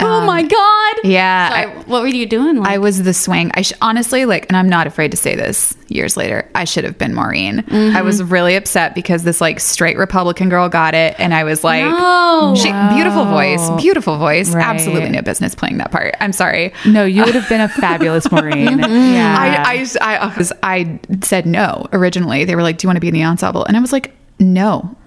Oh um, my God! Yeah. Sorry, what were you doing? Like, I was the swing. I sh- honestly like, and I'm not afraid to say this years later. I should have been Maureen. I was mm-hmm. really upset because this like straight Republican girl got it, and I was like, No. she, beautiful voice, beautiful voice. Right. Absolutely no business playing that part. I'm sorry. No, you would have been a fabulous Maureen. Mm-hmm. Yeah. I, I, I, uh, 'cause I said no originally. They were like, "Do you want to be in the ensemble?" And I was like, "No."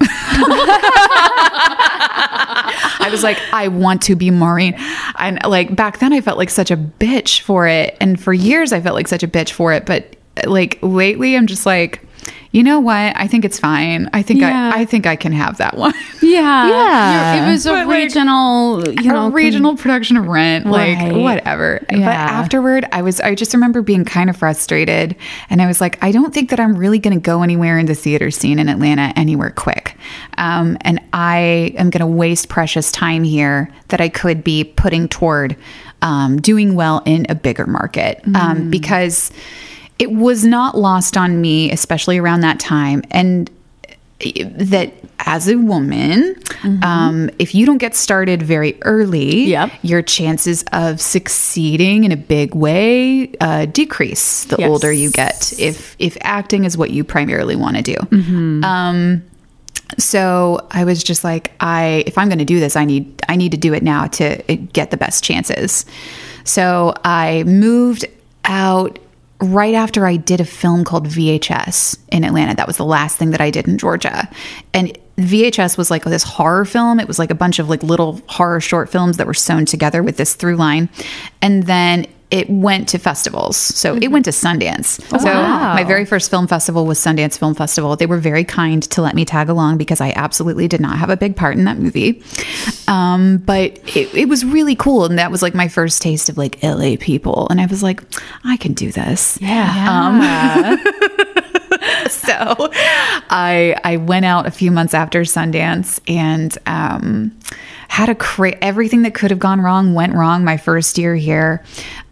I was like, "I want to be Maureen," and like back then, I felt like such a bitch for it, and for years, I felt like such a bitch for it. But like lately, I'm just like, you know what? I think it's fine. I think Yeah. I, I think I can have that one. yeah, Yeah. It was a But, like, regional, you know, a regional production of Rent, like Right. whatever. But afterward, I was I just remember being kind of frustrated, and I was like, I don't think that I'm really going to go anywhere in the theater scene in Atlanta anywhere quick, um, and I am going to waste precious time here that I could be putting toward um, doing well in a bigger market um, because it was not lost on me, especially around that time, and that as a woman, um, if you don't get started very early, Yep. your chances of succeeding in a big way uh, decrease the Yes. older you get. If if acting is what you primarily want to do, um, so I was just like, I if I'm going to do this, I need I need to do it now to uh, get the best chances. So I moved out right after I did a film called VHS in Atlanta. That was the last thing that I did in Georgia. And VHS was like this horror film. It was like a bunch of like little horror short films that were sewn together with this through line. And then it went to festivals. So it went to Sundance. so wow. my very first film festival was Sundance Film Festival. They were very kind to let me tag along because I absolutely did not have a big part in that movie. Um, but it, it was really cool. And that was like my first taste of like LA people. And I was like, I can do this. Yeah. so I I went out a few months after Sundance and um, had a cra- everything that could have gone wrong went wrong my first year here.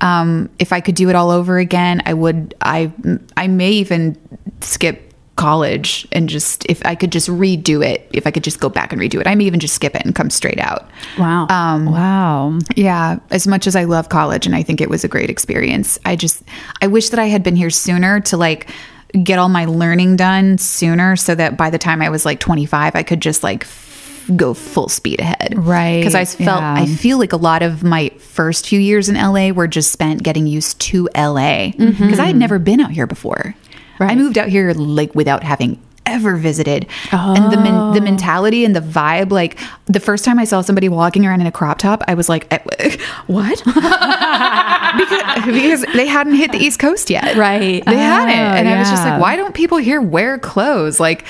Um, if I could do it all over again, I would. I I may even skip college and just if I could just redo it, if I could just go back and redo it, I may even just skip it and come straight out. Wow. Um, wow. yeah, as much as I love college and I think it was a great experience, I just I wish that I had been here sooner to like get all my learning done sooner so that by the time I was like 25 I could just like go full speed ahead. Right, Cuz I felt yeah. I feel like a lot of my first few years in LA were just spent getting used to LA because mm-hmm. I had never been out here before. I moved out here like without having ever visited. And the men- the mentality and the vibe like the first time I saw somebody walking around in a crop top I was like eh, what? Because, because they hadn't hit the east coast yet. Right. they hadn't. And I was just like why don't people here wear clothes? Like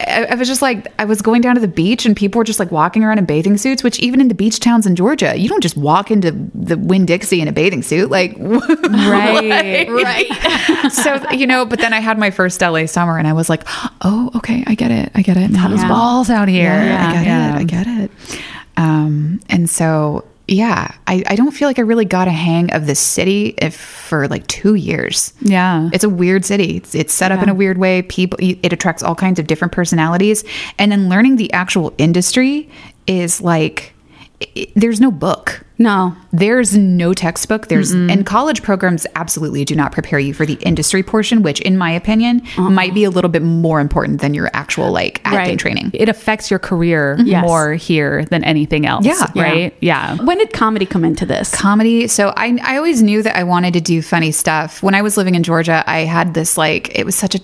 I, I was just like I was going down to the beach and people were just like walking around in bathing suits which even in the beach towns in Georgia you don't just walk into the Winn Dixie in a bathing suit like Right. right. so you know but then i had my first la summer and i was like oh okay i get it i get it now Those balls out here. yeah, i get Yeah. it i get it um and so yeah, I, I don't feel like I really got a hang of the city if for like two years. Yeah. It's a weird city. It's, it's set up in a weird way. People, it attracts all kinds of different personalities. And then learning the actual industry is like, i there's no book. No. There's no textbook. There's and college programs absolutely do not prepare you for the industry portion, which, in my opinion, uh-huh. might be a little bit more important than your actual like acting Right. training. it affects your career more here than anything else. Yeah. Right. Yeah. When did comedy come into this? comedy. So I, I always knew that I wanted to do funny stuff. When I was living in Georgia, I had this like, it was such a,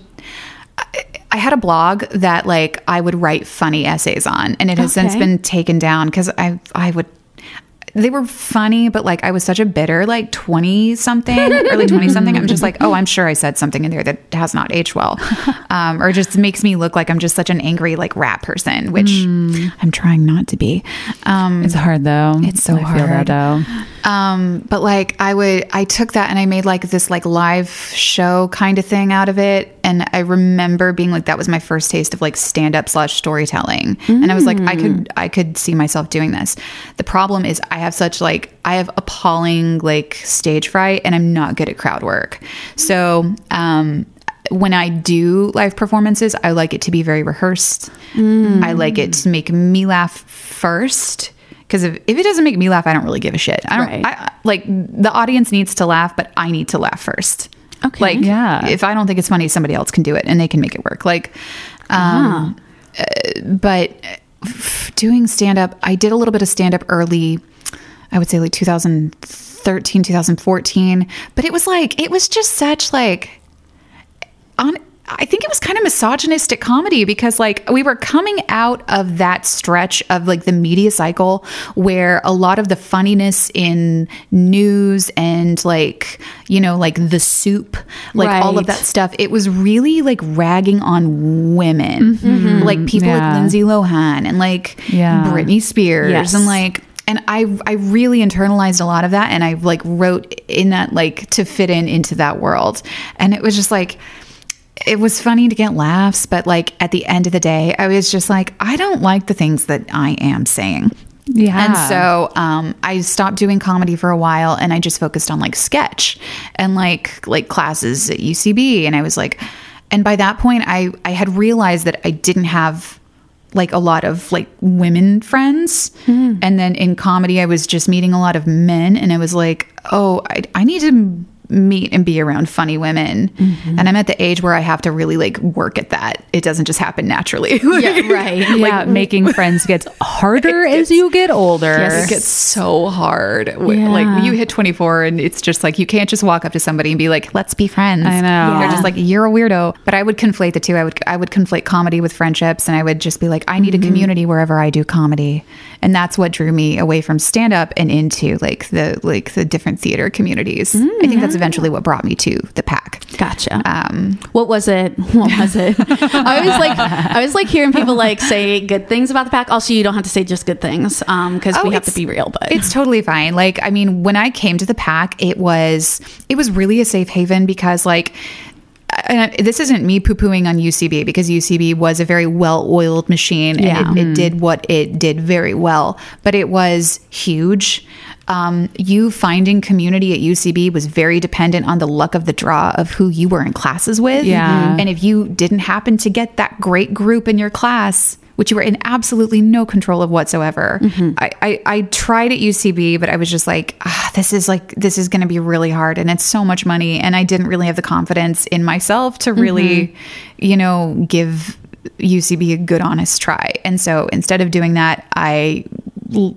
I- had a blog that like I would write funny essays on, and it has since been taken down because I, I would. They were funny, but like I was such a bitter, like 20 something, early 20 something. I'm just like, oh, I'm sure I said something in there that has not aged well. Um, or just makes me look like I'm just such an angry, like rap person, which I'm trying not to be. Um, It's hard though. It's so I feel that hard. though. Um, but like I would, I took that and I made like this like live show kind of thing out of it. And I remember being like, that was my first taste of like stand up slash storytelling. And I was like, I could, I could see myself doing this. The problem is I have such like, I have appalling like stage fright and I'm not good at crowd work. So, um, when I do live performances, I like it to be very rehearsed. I like it to make me laugh first. Because if, if it doesn't make me laugh, I don't really give a shit. I don't Right. I, like the audience needs to laugh, but I need to laugh first. Okay. Like, Yeah. if I don't think it's funny, somebody else can do it and they can make it work. Like, um, uh, but doing stand up, I did a little bit of stand up early. I would say like 2013, 2014. But it was like, it was just such like, on I think it was kind of misogynistic comedy because like we were coming out of that stretch of like the media cycle where a lot of the funniness in news and like you know like the soup like all of that stuff it was really like ragging on women mm-hmm. like people Yeah. like Lindsay Lohan and like Yeah. Britney Spears Yes. and like and I I really internalized a lot of that and I like wrote in that like to fit in into that world and it was just like it was funny to get laughs but like at the end of the day I was just like I don't like the things that I am saying. Yeah. and so um, I stopped doing comedy for a while and I just focused on like sketch and like like classes at UCB and I was like and by that point I I had realized that I didn't have like a lot of like women friends. And then in comedy I was just meeting a lot of men and I was like oh I, I need to meet and be around funny women mm-hmm. and I'm at the age where I have to really like work at that it doesn't just happen naturally Yeah, right. yeah, making friends gets harder as you get older. Yes, It gets so hard. Yeah. Like you hit 24 and it's just like you can't just walk up to somebody and be like, "Let's be friends." I know. They're just like, "You're a weirdo." But I would conflate the two. I would I would conflate comedy with friendships and I would just be like, "I need a mm-hmm. community wherever I do comedy." And that's what drew me away from stand up and into like the like the different theater communities. I think that's eventually what brought me to the pack. Gotcha. Um, what was it? What was it? I was like, I was like hearing people like say good things about the pack. Also, you don't have to say just good things because Oh, we have to be real. But it's totally fine. Like, I mean, when I came to the pack, it was it was really a safe haven because like. And I- this isn't me poo pooing on UCB because UCB was a very well oiled machine and Yeah. it, it did what it did very well, but it was huge. Um, you finding community at UCB was very dependent on the luck of the draw of who you were in classes with. Yeah. And if you didn't happen to get that great group in your class, which you were in absolutely no control of whatsoever, I, I, I tried at UCB, but I was just like, ah, this is like, this is going to be really hard and it's so much money. And I didn't really have the confidence in myself to really, you know, give UCB a good, honest try. And so instead of doing that, I.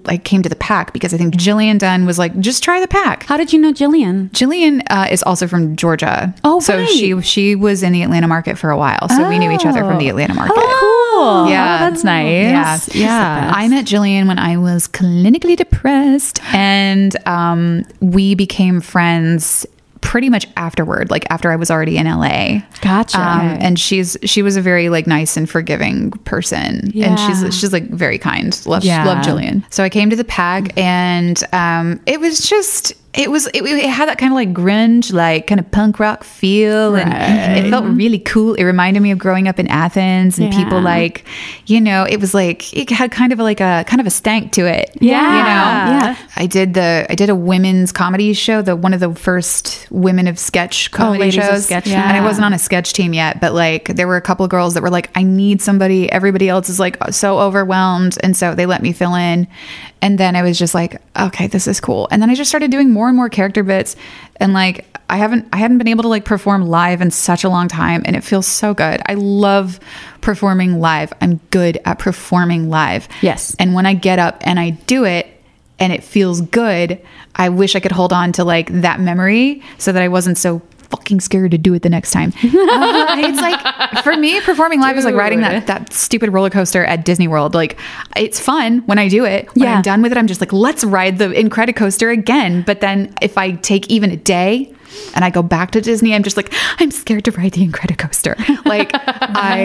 I came to the pack because I think Jillian Dunn was like, just try the pack. how did you know Jillian? Jillian uh, is also from Georgia. Oh, so right. she she was in the Atlanta market for a while, so we knew each other from the Atlanta market. cool. Yeah. Oh, that's nice. Yeah. Yeah. I met Jillian when I was clinically depressed, and um, we became friends pretty much afterward, like after I was already in LA. Gotcha. Um, and she's she was a very like nice and forgiving person, and she's she's like very kind. Love Yeah. love Jillian. So I came to the pack, and um, it was just it was it, it had that kind of like grunge, like kind of punk rock feel, and it felt really cool. It reminded me of growing up in Athens and people like, you know, it was like it had kind of like a kind of a stank to it. Yeah. you know, Yeah. I did the I did a women's comedy show, the one of the first women of sketch oh, comedy Ladies of shows, Sketch, and I wasn't on a sketch team yet, but like there were a couple of girls that were like, I need somebody. Everybody else is like so overwhelmed, and so they let me fill in. And then I was just like, okay, this is cool. And then I just started doing more and more character bits, and like I haven't I hadn't been able to like perform live in such a long time, and it feels so good. I love performing live. I'm good at performing live. Yes. And when I get up and I do it and it feels good, I wish I could hold on to like that memory so that I wasn't so fucking scared to do it the next time. Uh, it's like for me, performing live is like riding that that stupid roller coaster at Disney World. Like it's fun when I do it. When Yeah. I'm done with it, I'm just like, let's ride the Incredicoaster again. But then if I take even a day and I go back to Disney, I'm just like, I'm scared to ride the Incredicoaster. Like I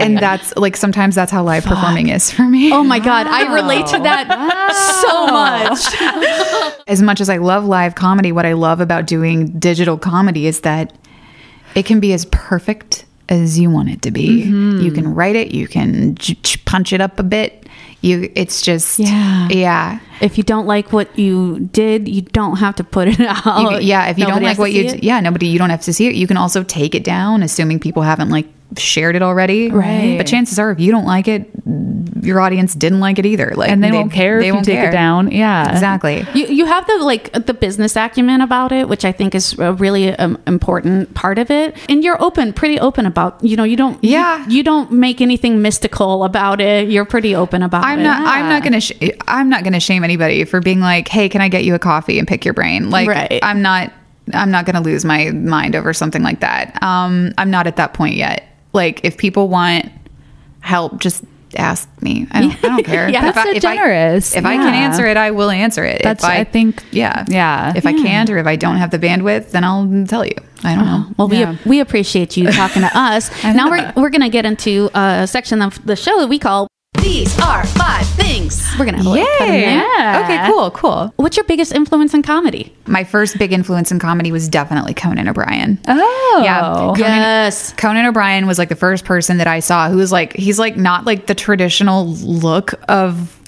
and that's like sometimes that's how live performing is for me. Oh my god, I relate to that so much. as much as I love live comedy, what I love about doing digital comedy is that it can be as perfect as you want it to be. Mm-hmm. You can write it, you can j- j- punch it up a bit. You, it's just, Yeah. yeah. If you don't like what you did, you don't have to put it out. You yeah, if you Nobody don't like what you, it. yeah, nobody, you don't have to see it. You can also take it down, assuming people haven't like shared it already. Right. But chances are, if you don't like it, your audience didn't like it either. Like, and they, won't care they if you take care. it down. Yeah, Exactly. You, you have the like the business acumen about it, which I think is a really um, important part of it. And you're open, pretty open about you know you don't Yeah. you, don't make anything mystical about it. You're pretty open about I'm it. not. I'm not gonna. Sh- I'm not gonna shame anybody for being like, "Hey, can I get you a coffee and pick your brain?" Like, Right. I'm not. I'm not gonna lose my mind over something like that. Um, I'm not at that point yet. Like, if people want help, just ask me. I don't, I don't care. Yeah, If that's I- so if I- generous. if I can answer it, I will answer it. That's- If I, I think- Yeah, yeah. If I can't, or if I don't have the bandwidth, then I'll tell you. I don't oh, know. Well, Yeah. we we appreciate you talking to us. now we're we're gonna get into a section of the show that we call "These Are Five Things." We're gonna have a little cut in there. Yeah. Okay. Cool. Cool. What's your biggest influence in comedy? My first big influence in comedy was definitely Conan O'Brien. Oh, Yeah. Conan, Yes. Conan O'Brien was like the first person that I saw who was like he's like not like the traditional look of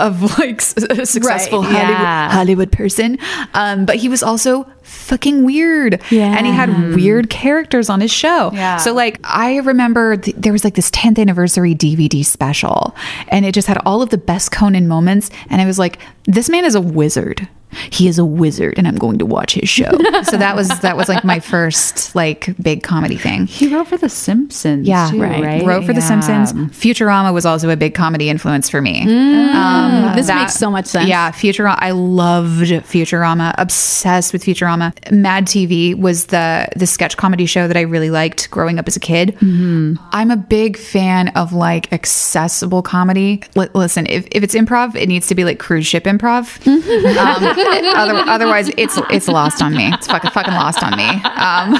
of like a successful Right, Hollywood, yeah. Hollywood person, um, but he was also fucking weird. Yeah. and he had weird characters on his show. Yeah. So like I remember th- there was like this 10th anniversary DVD special, and it just had all of the best Conan moments, and I was like, this man is a wizard. He is a wizard, and I'm going to watch his show. so that was that was like my first like big comedy thing. he wrote for The Simpsons. Yeah, too, right. right. Wrote for The Simpsons. Futurama was also a big comedy influence for me. Um, this makes so much sense. Yeah, Futurama. I loved Futurama. Obsessed with Futurama. Mad TV was the the sketch comedy show that I really liked growing up as a kid. Mm-hmm. I'm a big fan of like accessible comedy. Li- listen, if, if it's improv, it needs to be like cruise ship improv. um, other, otherwise, it's it's lost on me. It's fucking fucking lost on me. Um,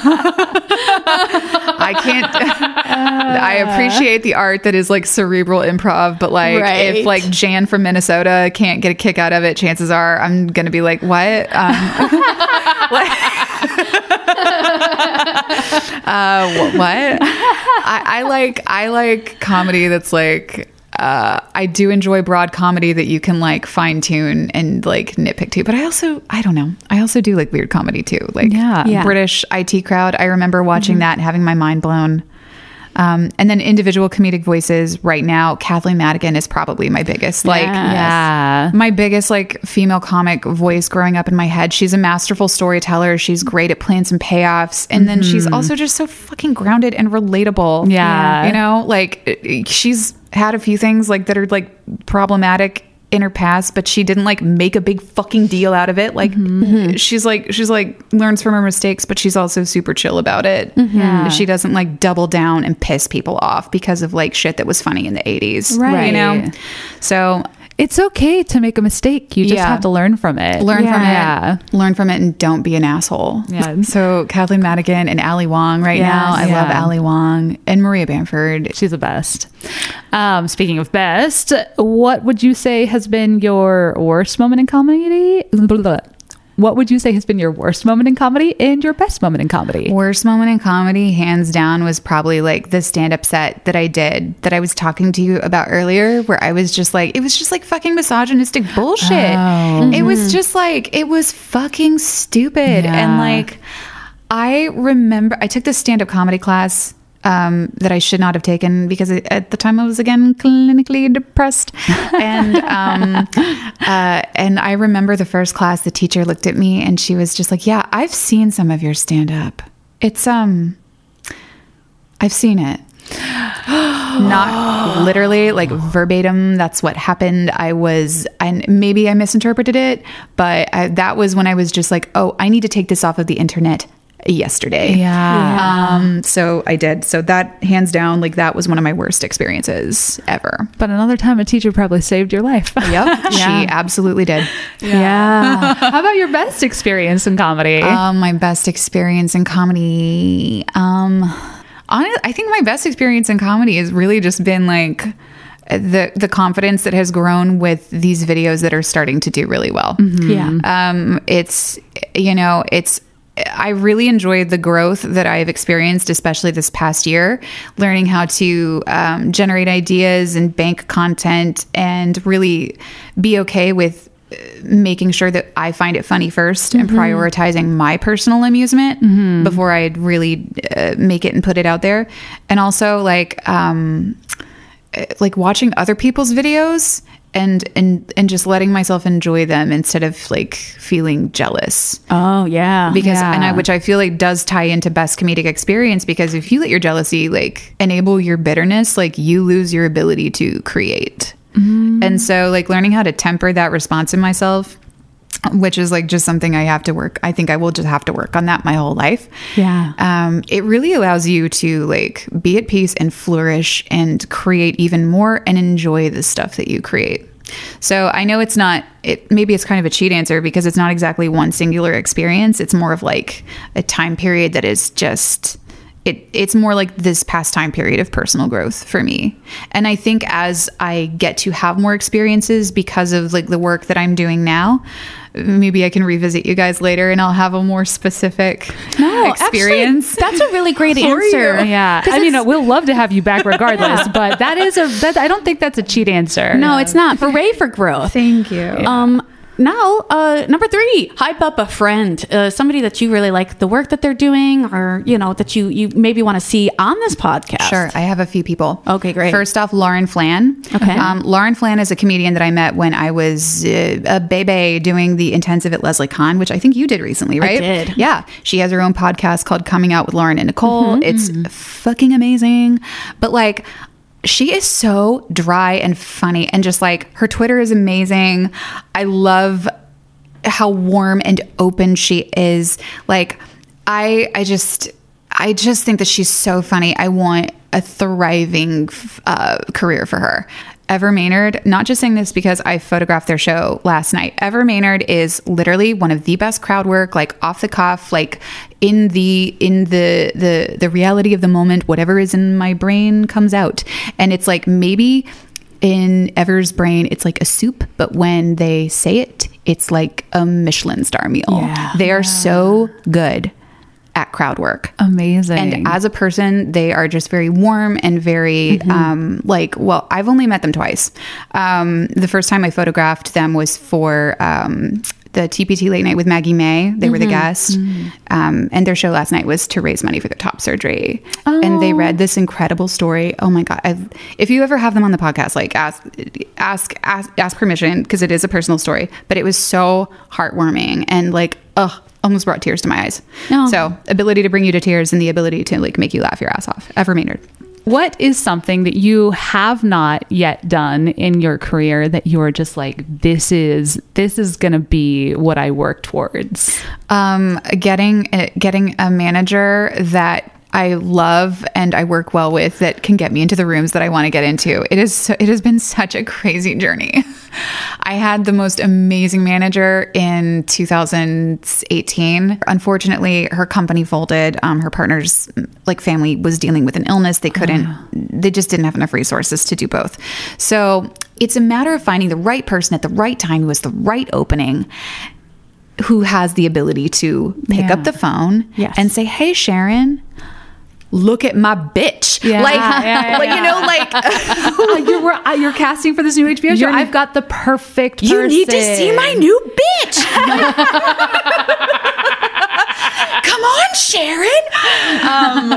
I can't. I appreciate the art that is like cerebral improv, but like Right. if like Jan from Minnesota can't get a kick out of it, chances are I'm gonna be like, what? Um, uh, what? I, I like I like comedy that's like. Uh, I do enjoy broad comedy that you can like fine tune and like nitpick to, but I also I don't know. I also do like weird comedy too, like Yeah. Yeah. British IT crowd. I remember watching that and having my mind blown. Um, and then individual comedic voices. Right now, Kathleen Madigan is probably my biggest like Yes. Yeah. my biggest like female comic voice growing up in my head. She's a masterful storyteller. She's great at plans and payoffs. And then she's also just so fucking grounded and relatable. Yeah. You know, like she's had a few things like that are like problematic in her past, but she didn't like make a big fucking deal out of it. Like mm-hmm. Mm-hmm. she's like she's like learns from her mistakes, but she's also super chill about it. Mm-hmm. Yeah. She doesn't like double down and piss people off because of like shit that was funny in the 80s. Right. You know? So It's okay to make a mistake. You just Yeah. have to learn from it. learn from Yeah. it learn from it and don't be an asshole Yeah. so kathleen madigan and ali wong right now i Yes. love ali wong and maria bamford She's the best. Um, speaking of best, what would you say has been your worst moment in comedy? Blah, blah, blah. What would you say has been your worst moment in comedy and your best moment in comedy? Worst moment in comedy, hands down, was probably like the stand up set that I did that I was talking to you about earlier, where I was just like, it was just like fucking misogynistic bullshit. Oh. It was mm-hmm. just like, it was fucking stupid. Yeah. And like, I remember I took this stand up comedy class um, that I should not have taken because at the time I was again clinically depressed, and um, uh, and I remember the first class the teacher looked at me and she was just like, "Yeah, I've seen some of your stand up. It's um, I've seen it." Not literally, like verbatim. That's what happened. I was, and maybe I misinterpreted it, but I, that was when I was just like, "Oh, I need to take this off of the internet." Yesterday, Yeah. um, so I did. So that hands down, like that was one of my worst experiences ever. But another time, a teacher probably saved your life. Yep, she absolutely did. yeah. How about your best experience in comedy? Um, my best experience in comedy. Um, honest, I think my best experience in comedy has really just been like the the confidence that has grown with these videos that are starting to do really well. Yeah. Um, it's you know it's. I really enjoyed the growth that I've experienced, especially this past year, learning how to um, generate ideas and bank content and really be okay with uh, making sure that I find it funny 1st and prioritizing my personal amusement before I'd really uh, make it and put it out there. And also, like, um, uh, like watching other people's videos and and and just letting myself enjoy them instead of like feeling jealous Oh yeah. because Yeah. and I, which I feel like does tie into best comedic experience because if you let your jealousy like enable your bitterness, like you lose your ability to create. Mm-hmm. And so like learning how to temper that response in myself, which is like just something I have to work. I think I will just have to work on that my whole life. Yeah. Um, it really allows you to like be at peace and flourish and create even more and enjoy the stuff that you create. So I know it's not it maybe it's kind of a cheat answer because it's not exactly one singular experience. It's more of like a time period that is just it it's more like this past time period of personal growth for me. And I think as I get to have more experiences because of like the work that I'm doing now, maybe I can revisit you guys later and I'll have a more specific no, experience. Actually, that's a really great For answer. Yeah. I mean, we'll love to have you back regardless, but that is a, that, I don't think that's a cheat answer. No, it's not. Hooray for growth. Thank you. Um, now, uh, number three, hype up a friend, uh, somebody that you really like the work that they're doing, or you know that you you maybe want to see on this podcast. Sure, I have a few people. Okay, great. First off, Lauren Flan. Okay. Um, Lauren Flan is a comedian that I met when I was uh, a baby doing the intensive at Leslie Kahn, which I think you did recently, right? did. Yeah. She has her own podcast called Coming Out with Lauren and Nicole. Mm-hmm, It's fucking amazing. But like, she is so dry and funny, and just like her Twitter is amazing. I love how warm and open she is. Like, I, I just, I just think that she's so funny. I want a thriving uh, career for her. Ever Mainard, not just saying this because I photographed their show last night. Ever Mainard is literally one of the best crowd work, like off the cuff, like in the in the the the reality of the moment. Whatever is in my brain comes out, and it's like maybe in Ever's brain, it's like a soup, but when they say it, it's like a Michelin star meal. Yeah. They are so good at crowd work. Amazing. And as a person, they are just very warm and very um, like. Well, I've only met them twice. Um, the first time I photographed them was for um, the TPT late night with Maggie May. They were the guest, um, and their show last night was to raise money for their top surgery. And they read this incredible story. Oh my god! I've, if you ever have them on the podcast, like ask ask ask, ask permission because it is a personal story. But it was so heartwarming and like ugh. Almost brought tears to my eyes. Oh. So, ability to bring you to tears and the ability to like make you laugh your ass off. Ever Mainard. What is something that you have not yet done in your career that you're just like, this is this is gonna be what I work towards? Um, getting uh, getting a manager that I love and I work well with that can get me into the rooms that I want to get into. It is so, it has been such a crazy journey. I had the most amazing manager in 2018. Unfortunately, her company folded. Um, her partner's like family was dealing with an illness. They couldn't. They just didn't have enough resources to do both. So it's a matter of finding the right person at the right time who has the right opening who has the ability to pick Yeah. up the phone Yes. and say, "Hey, Sharon." Look at my bitch. Yeah. like, Yeah, yeah, you know, like Uh, you're uh, you're casting for this new HBO show. I've got the perfect. you need to see my new bitch. Come on, Sharon. Um,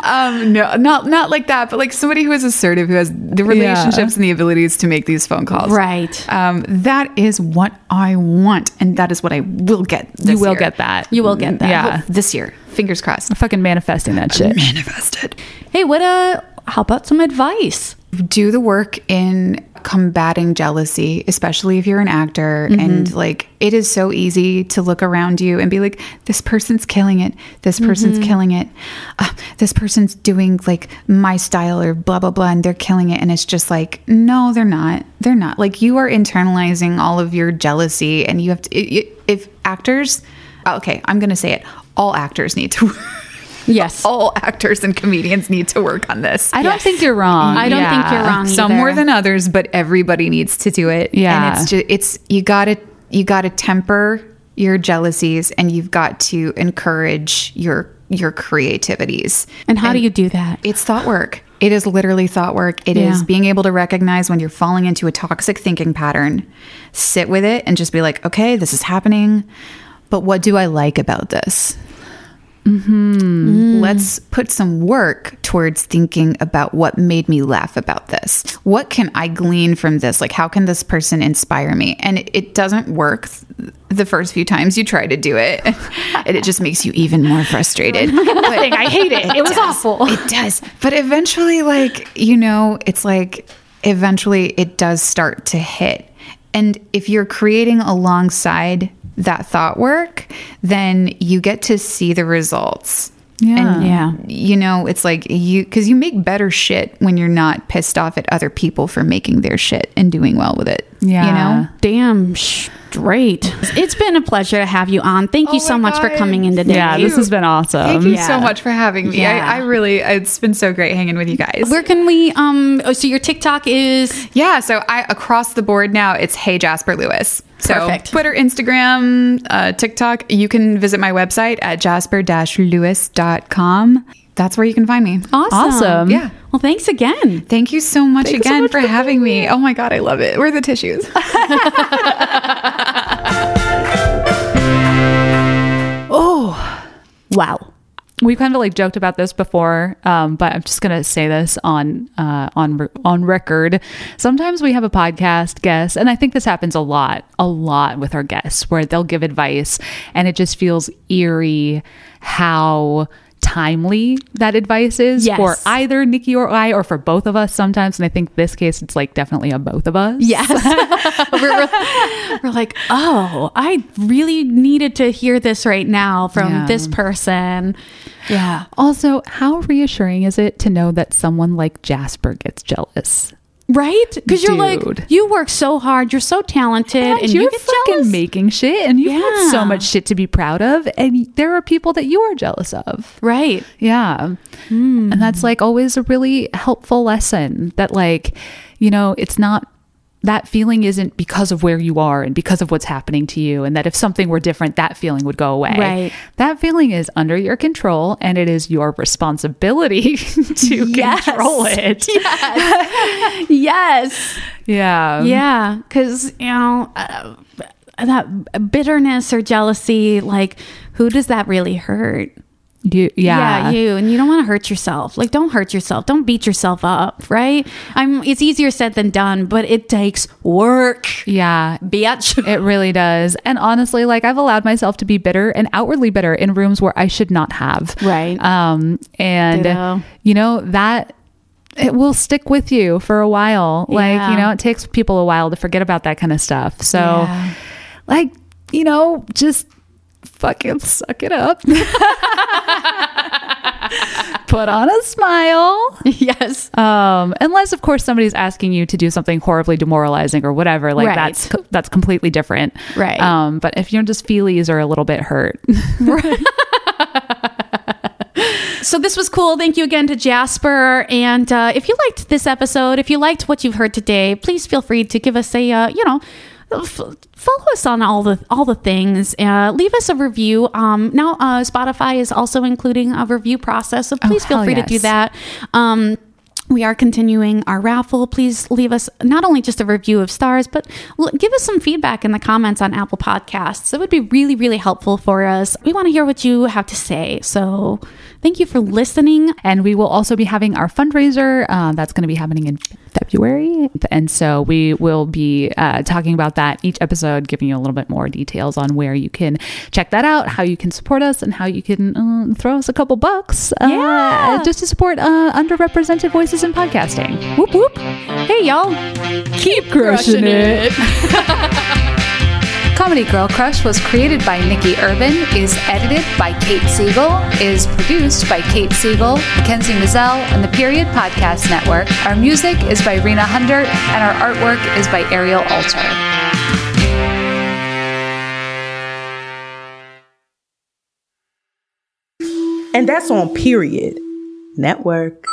um, no, not not like that, but like somebody who is assertive, who has the relationships and the abilities to make these phone calls. Right. Um, that is what I want, and that is what I will get. This You will year. get that. You will get that. Yeah. this year. Fingers crossed. I'm fucking manifesting that shit. Manifested. Hey, what uh how about some advice? do the work in combating jealousy, especially if you're an actor. And like, it is so easy to look around you and be like, this person's killing it. This person's killing it. Uh, this person's doing like my style or blah, blah, blah. And they're killing it. And it's just like, no, they're not. They're not. Like, you are internalizing all of your jealousy. And you have to, if actors, okay, I'm going to say it, all actors need to. Yes. all actors and comedians need to work on this. I don't Yes. think you're wrong. I don't think you're wrong. some either. more than others but everybody needs to do it Yeah. and it's just it's you gotta you gotta temper your jealousies and you've got to encourage your your creativities And how do you do that? it's thought work it is literally thought work It is Yeah. being able to recognize when you're falling into a toxic thinking pattern sit with it and just be like okay this is happening but what do i like about this Mm-hmm. let's put some work towards thinking about what made me laugh about this. What can I glean from this? Like, how can this person inspire me? And it, it doesn't work th- the first few times you try to do it, and it just makes you even more frustrated. But I hate it. It was does. awful. It does. But eventually, like, you know, it's like eventually it does start to hit. And if you're creating alongside that thought work, then you get to see the results. Yeah. And, Yeah. You know, it's like you, because you make better shit when you're not pissed off at other people for making their shit and doing well with it. Yeah. You know? Damn straight. It's been a pleasure to have you on. Thank you Oh so my much for coming in today. Yeah, this has been awesome. Thank you Yeah. so much for having me. Yeah. I, I really, it's been so great hanging with you guys. Where can we um oh, so your TikTok is Yeah, so I across the board now it's Hey Jasper Lewis. So Perfect. Twitter, Instagram, uh, TikTok. You can visit my website at jasper-lewis.com. That's where you can find me. awesome. Awesome. Yeah. Well, thanks again. Thank you so much Thanks so again much for for having me. Oh my god, I love it. Where are the tissues? Oh, wow. We've kind of like joked about this before, um, but I'm just gonna say this on uh, on on record. Sometimes we have a podcast guest, and I think this happens a lot, a lot with our guests, where they'll give advice, and it just feels eerie how timely that advice is Yes. for either Nikki or I, or for both of us sometimes. And I think this case, it's like definitely a both of us. Yes. we're, we're, we're like, oh, I really needed to hear this right now from Yeah. this person. Yeah. Also, how reassuring is it to know that someone like Jasper gets jealous? Right? Because you're like, you work so hard, you're so talented, and, and you you're get fucking jealous. making shit and you've had so much shit to be proud of and there are people that you are jealous of right. yeah hmm. and that's like always a really helpful lesson that like you know it's not that feeling isn't because of where you are and because of what's happening to you and that if something were different that feeling would go away Right. that feeling is under your control and it is your responsibility to Yes. control it Yes. yes. yeah Yeah, because you know uh, that bitterness or jealousy, like who does that really hurt? You yeah, you, and you don't want to hurt yourself. Like, don't hurt yourself. Don't beat yourself up, right? I'm. It's easier said than done, but it takes work, yeah bitch. It really does. And honestly, like I've allowed myself to be bitter and outwardly bitter in rooms where I should not have. Right. Um and Ditto. you know that it will stick with you for a while. Like, Yeah. you know, it takes people a while to forget about that kind of stuff. So Yeah. like, you know, just fucking suck it up. Put on a smile. yes. Um, unless of course somebody's asking you to do something horribly demoralizing or whatever, like Right. that's that's completely different. Right. Um, but if you're just feelies or a little bit hurt, so this was cool. Thank you again to Jasper. And uh, if you liked this episode, if you liked what you've heard today, please feel free to give us a, uh, you know, follow us on all the all the things. Uh, leave us a review. Um, now uh, Spotify is also including a review process, so please feel hell free to do that. Um, we are continuing our raffle. Please leave us not only just a review of stars, but l- give us some feedback in the comments on Apple Podcasts. It would be really, really helpful for us. We want to hear what you have to say. So thank you for listening. And we will also be having our fundraiser. Uh, that's going to be happening in February. And so we will be uh, talking about that each episode, giving you a little bit more details on where you can check that out, how you can support us, and how you can uh, throw us a couple bucks uh, Yeah. just to support uh, underrepresented voices in podcasting. Whoop, whoop. Hey, y'all. Keep crushing it. Comedy Girl Crush was created by Nikki Urban, is edited by Kate Siegel, is produced by Kate Siegel, Mackenzie Mazel, and the Period Podcast Network. Our music is by Rena Hundert, and our artwork is by Ariel Alter. And that's on Period Network.